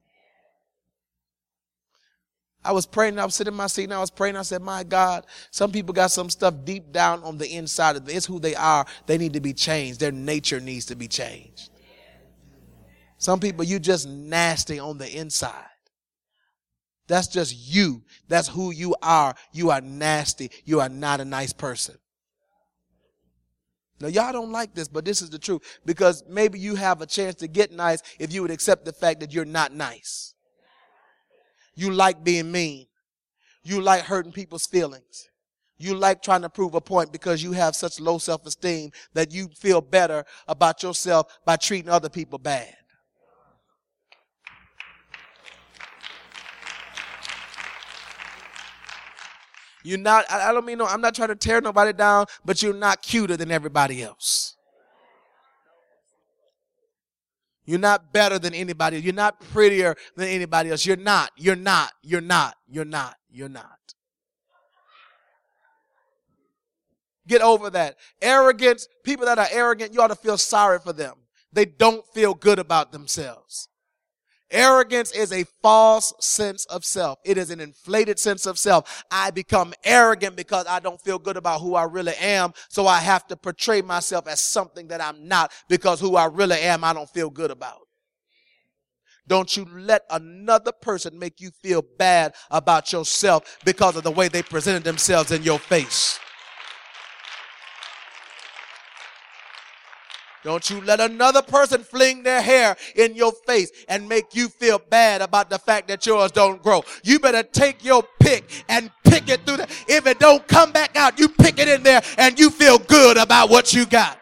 I was praying, I was sitting in my seat and I was praying. I said, My God, some people got some stuff deep down on the inside of them. It's who they are. They need to be changed. Their nature needs to be changed. Some people, you just nasty on the inside. That's just you. That's who you are. You are nasty. You are not a nice person. Now, y'all don't like this, but this is the truth because maybe you have a chance to get nice if you would accept the fact that you're not nice. You like being mean. You like hurting people's feelings. You like trying to prove a point because you have such low self esteem that you feel better about yourself by treating other people bad. You're not, I don't mean no, I'm not trying to tear nobody down, but you're not cuter than everybody else. You're not better than anybody. You're not prettier than anybody else. You're not. You're not. You're not. You're not. You're not. Get over that. Arrogance, people that are arrogant, you ought to feel sorry for them. They don't feel good about themselves. Arrogance is a false sense of self. It is an inflated sense of self. I become arrogant because I don't feel good about who I really am. So I have to portray myself as something that I'm not because who I really am, I don't feel good about. Don't you let another person make you feel bad about yourself because of the way they presented themselves in your face. Don't you let another person fling their hair in your face and make you feel bad about the fact that yours don't grow. You better take your pick and pick it through the, if it don't come back out, you pick it in there and you feel good about what you got.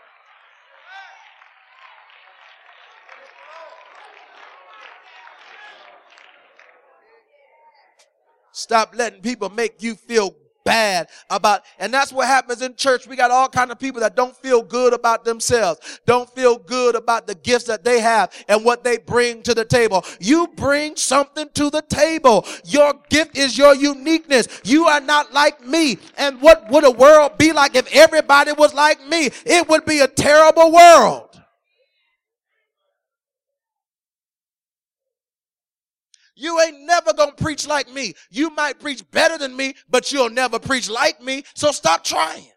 Stop letting people make you feel bad about, and that's what happens in church. We got all kind of people that don't feel good about themselves, don't feel good about the gifts that they have and what they bring to the table. You bring something to the table. Your gift is your uniqueness. You are not like me. And what would a world be like if everybody was like me? It would be a terrible world. You ain't never gonna preach like me. You might preach better than me, but you'll never preach like me. So stop trying.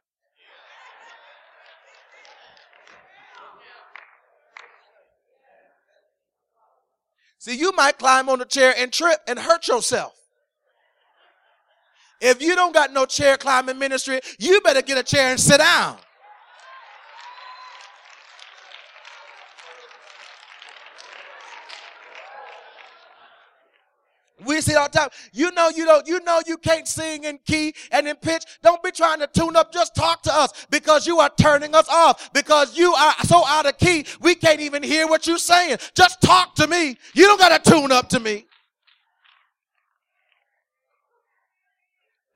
See, you might climb on a chair and trip and hurt yourself. If you don't got no chair climbing ministry, you better get a chair and sit down. We see all the time. You know you don't, you know you can't sing in key and in pitch. Don't be trying to tune up. Just talk to us because you are turning us off. Because you are so out of key, we can't even hear what you're saying. Just talk to me. You don't gotta tune up to me.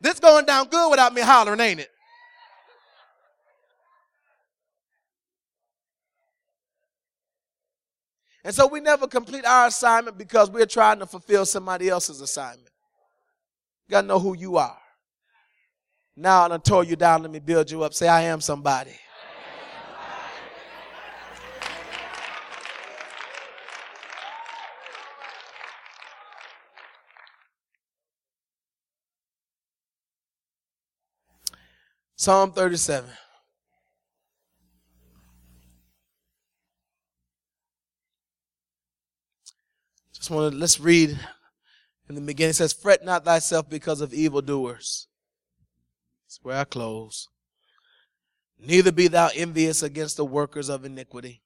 This going down good without me hollering, ain't it? And so we never complete our assignment because we're trying to fulfill somebody else's assignment. You gotta know who you are. Now I'm tore you down, let me build you up. Say, I am somebody. Psalm 37. Just want to let's read in the beginning. It says, Fret not thyself because of evildoers. That's where I close. Neither be thou envious against the workers of iniquity.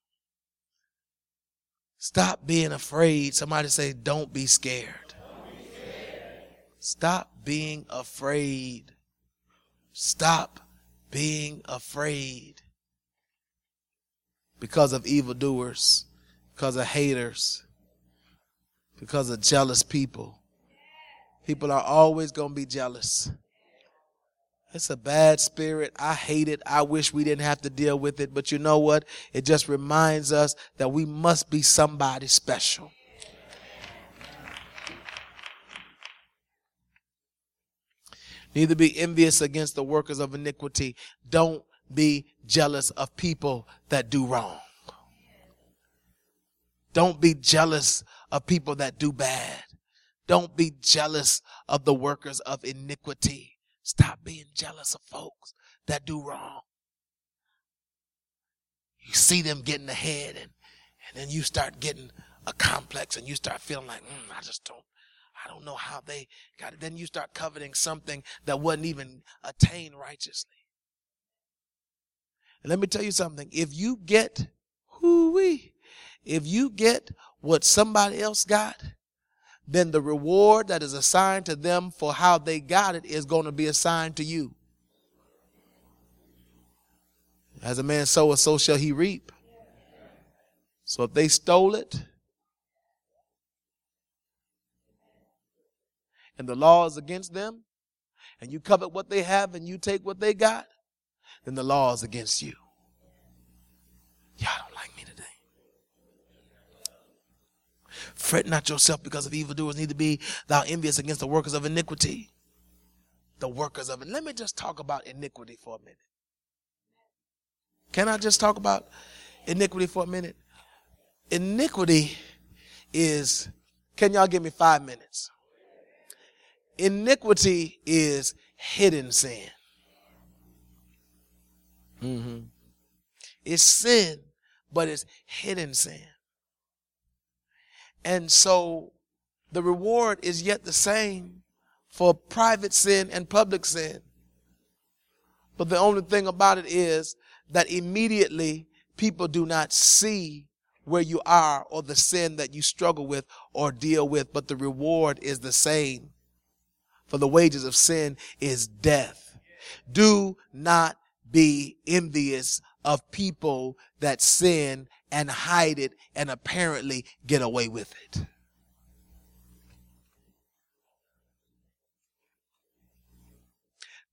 Stop being afraid. Somebody say, Don't be scared. Stop being afraid. Stop being afraid because of evildoers, because of haters, because of jealous people. People are always going to be jealous. It's a bad spirit. I hate it. I wish we didn't have to deal with it. But you know what? It just reminds us that we must be somebody special. Neither be envious against the workers of iniquity. Don't be jealous of people that do wrong. Don't be jealous of people that do bad. Don't be jealous of the workers of iniquity. Stop being jealous of folks that do wrong. You see them getting ahead and, and then you start getting a complex and you start feeling like, mm, I just don't, I don't know how they got it. Then you start coveting something that wasn't even attained righteously. And let me tell you something. If you get, whoo wee, if you get what somebody else got, then the reward that is assigned to them for how they got it is going to be assigned to you. As a man soweth, so shall he reap. So if they stole it, and the law is against them, and you covet what they have and you take what they got, then the law is against you. Y'all don't like me today. Fret not yourself because of evildoers, neither be thou envious against the workers of iniquity. The workers of it. Let me just talk about iniquity for a minute. Can I just talk about iniquity for a minute? Iniquity is, can y'all give me five minutes? Iniquity is hidden sin. Mm-hmm. It's sin, but it's hidden sin. And so the reward is yet the same for private sin and public sin. But the only thing about it is that immediately people do not see where you are or the sin that you struggle with or deal with, but the reward is the same. For the wages of sin is death. Do not be envious of people that sin and hide it and apparently get away with it.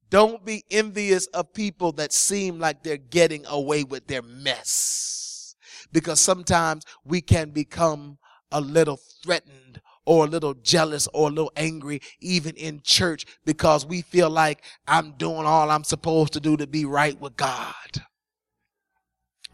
Don't be envious of people that seem like they're getting away with their mess. Because sometimes we can become a little threatened or a little jealous or a little angry, even in church, because we feel like I'm doing all I'm supposed to do to be right with God.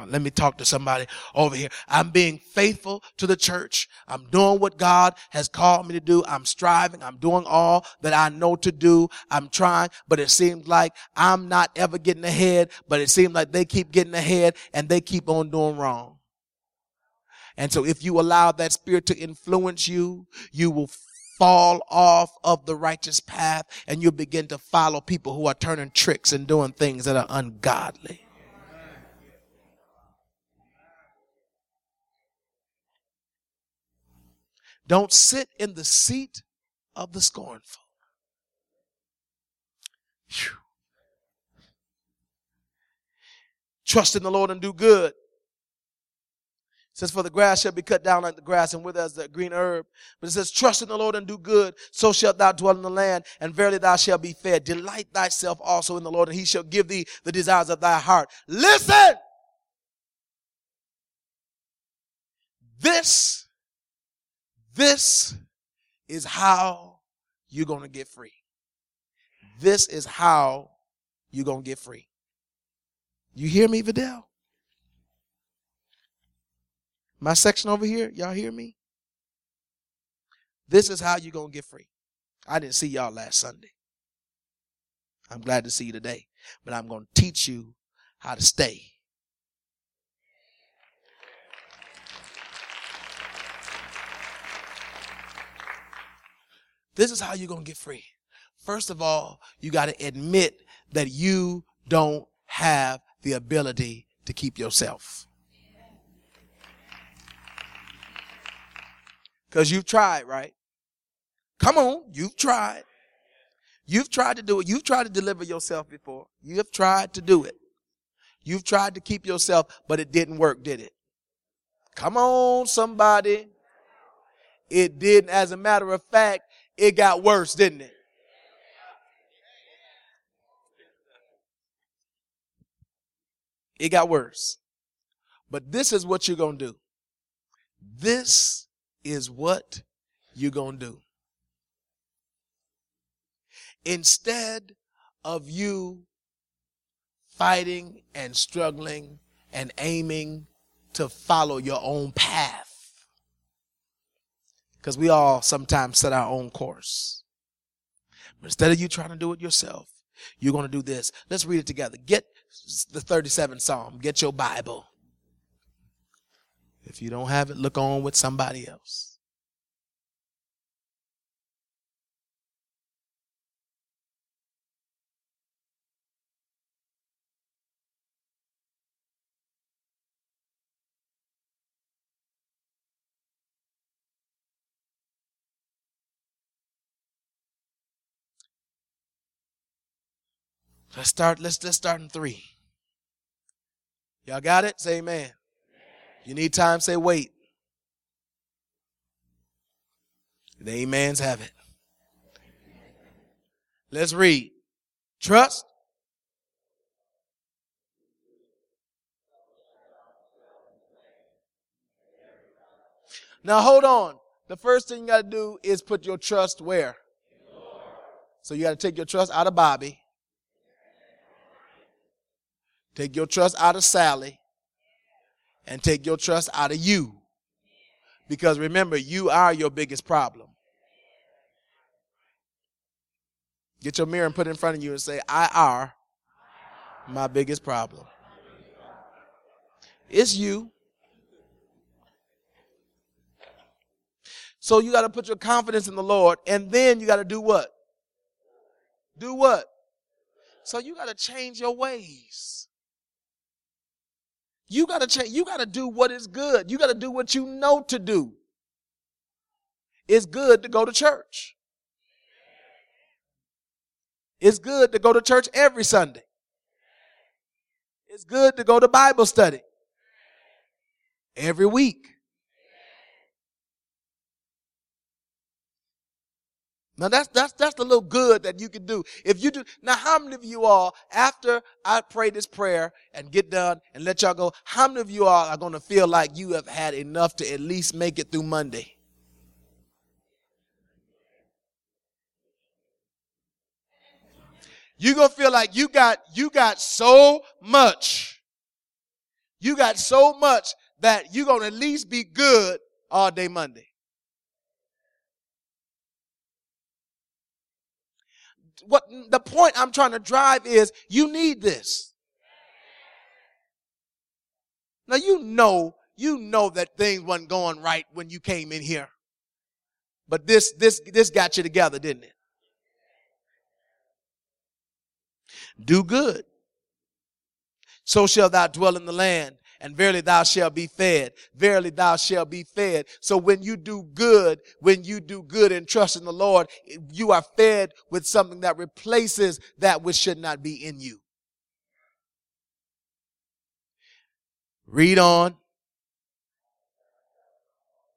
Let me talk to somebody over here. I'm being faithful to the church. I'm doing what God has called me to do. I'm striving. I'm doing all that I know to do. I'm trying, but it seems like I'm not ever getting ahead, but it seems like they keep getting ahead and they keep on doing wrong. And so if you allow that spirit to influence you, you will fall off of the righteous path and you'll begin to follow people who are turning tricks and doing things that are ungodly. Don't sit in the seat of the scornful. Whew. Trust in the Lord and do good. It says, For the grass shall be cut down like the grass and wither as the green herb. But it says, Trust in the Lord and do good, so shalt thou dwell in the land, and verily thou shalt be fed. Delight thyself also in the Lord, and he shall give thee the desires of thy heart. Listen! This, this is how you're going to get free. This is how you're going to get free. You hear me, Vidal? My section over here, y'all hear me? This is how you're going to get free. I didn't see y'all last Sunday. I'm glad to see you today, but I'm going to teach you how to stay. This is how you're going to get free. First of all, you got to admit that you don't have the ability to keep yourself. Because you've tried, right? Come on, you've tried. You've tried to do it. You've tried to deliver yourself before. You have tried to do it. You've tried to keep yourself, but it didn't work, did it? Come on, somebody. It didn't. As a matter of fact, it got worse, didn't it? It got worse. But this is what you're going to do. This is what you're going to do. Instead of you fighting and struggling and aiming to follow your own path, because we all sometimes set our own course. But instead of you trying to do it yourself, you're going to do this. Let's read it together. Get the 37th Psalm. Get your Bible. If you don't have it, look on with somebody else. Let's start, let's let's start in three. Y'all got it? Say amen. You need time, say wait. The amens have it. Let's read. Trust. Now hold on. The first thing you got to do is put your trust where? So you got to take your trust out of Bobby. Take your trust out of Sally and take your trust out of you. Because remember, you are your biggest problem. Get your mirror and put it in front of you and say, I are my biggest problem. It's you. So you got to put your confidence in the Lord, and then you got to do what? Do what? So you got to change your ways. You got to change. You got to do what is good. You got to do what you know to do. It's good to go to church. It's good to go to church every Sunday. It's good to go to Bible study every week. Now that's that's that's the little good that you can do. If you do now, how many of you all, after I pray this prayer and get done and let y'all go, how many of you all are gonna feel like you have had enough to at least make it through Monday? You're gonna feel like you got you got so much. You got so much that you're gonna at least be good all day Monday. What the point I'm trying to drive is you need this. Now you know, you know that things wasn't going right when you came in here. But this this this got you together, didn't it? Do good. So shall thou dwell in the land, and verily thou shalt be fed. Verily thou shalt be fed. So when you do good, when you do good and trust in the Lord, you are fed with something that replaces that which should not be in you. Read on.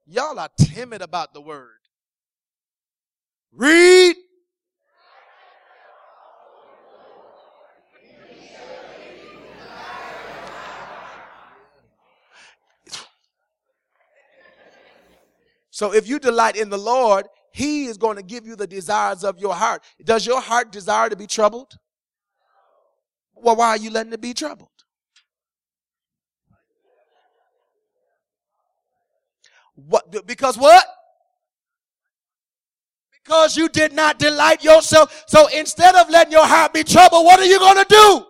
Y'all are timid about the word. Read. So if you delight in the Lord, He is going to give you the desires of your heart. Does your heart desire to be troubled? Well, why are you letting it be troubled? What? Because what? Because you did not delight yourself. So instead of letting your heart be troubled, what are you going to do?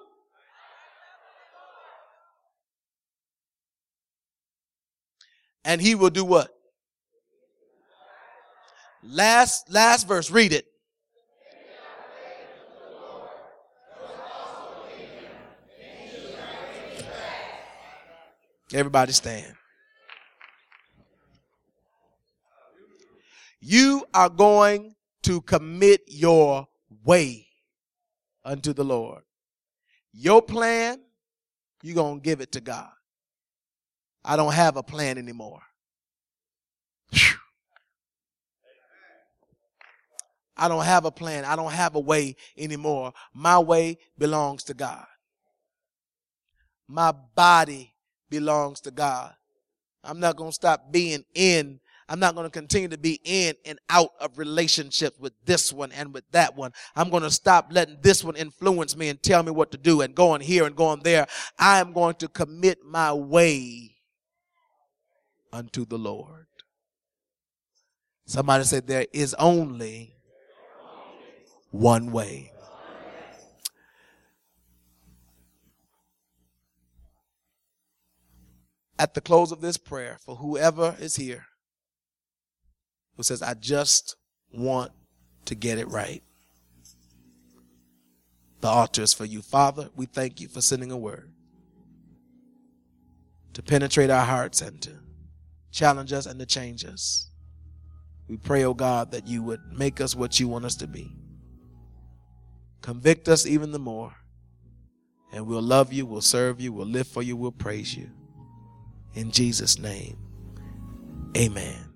And he will do what? Last, last verse. Read it. Everybody stand. You are going to commit your way unto the Lord. Your plan, you're going to give it to God. I don't have a plan anymore. Whew. I don't have a plan. I don't have a way anymore. My way belongs to God. My body belongs to God. I'm not going to stop being in. I'm not going to continue to be in and out of relationships with this one and with that one. I'm going to stop letting this one influence me and tell me what to do and going here and going there. I am going to commit my way unto the Lord. Somebody said there is only one way. At the close of this prayer, for whoever is here who says, I just want to get it right, the altar is for you. Father, we thank you for sending a word to penetrate our hearts and to challenge us and to change us. We pray, oh God, that you would make us what you want us to be. Convict us even the more. And we'll love you, we'll serve you, we'll live for you, we'll praise you. In Jesus' name, amen.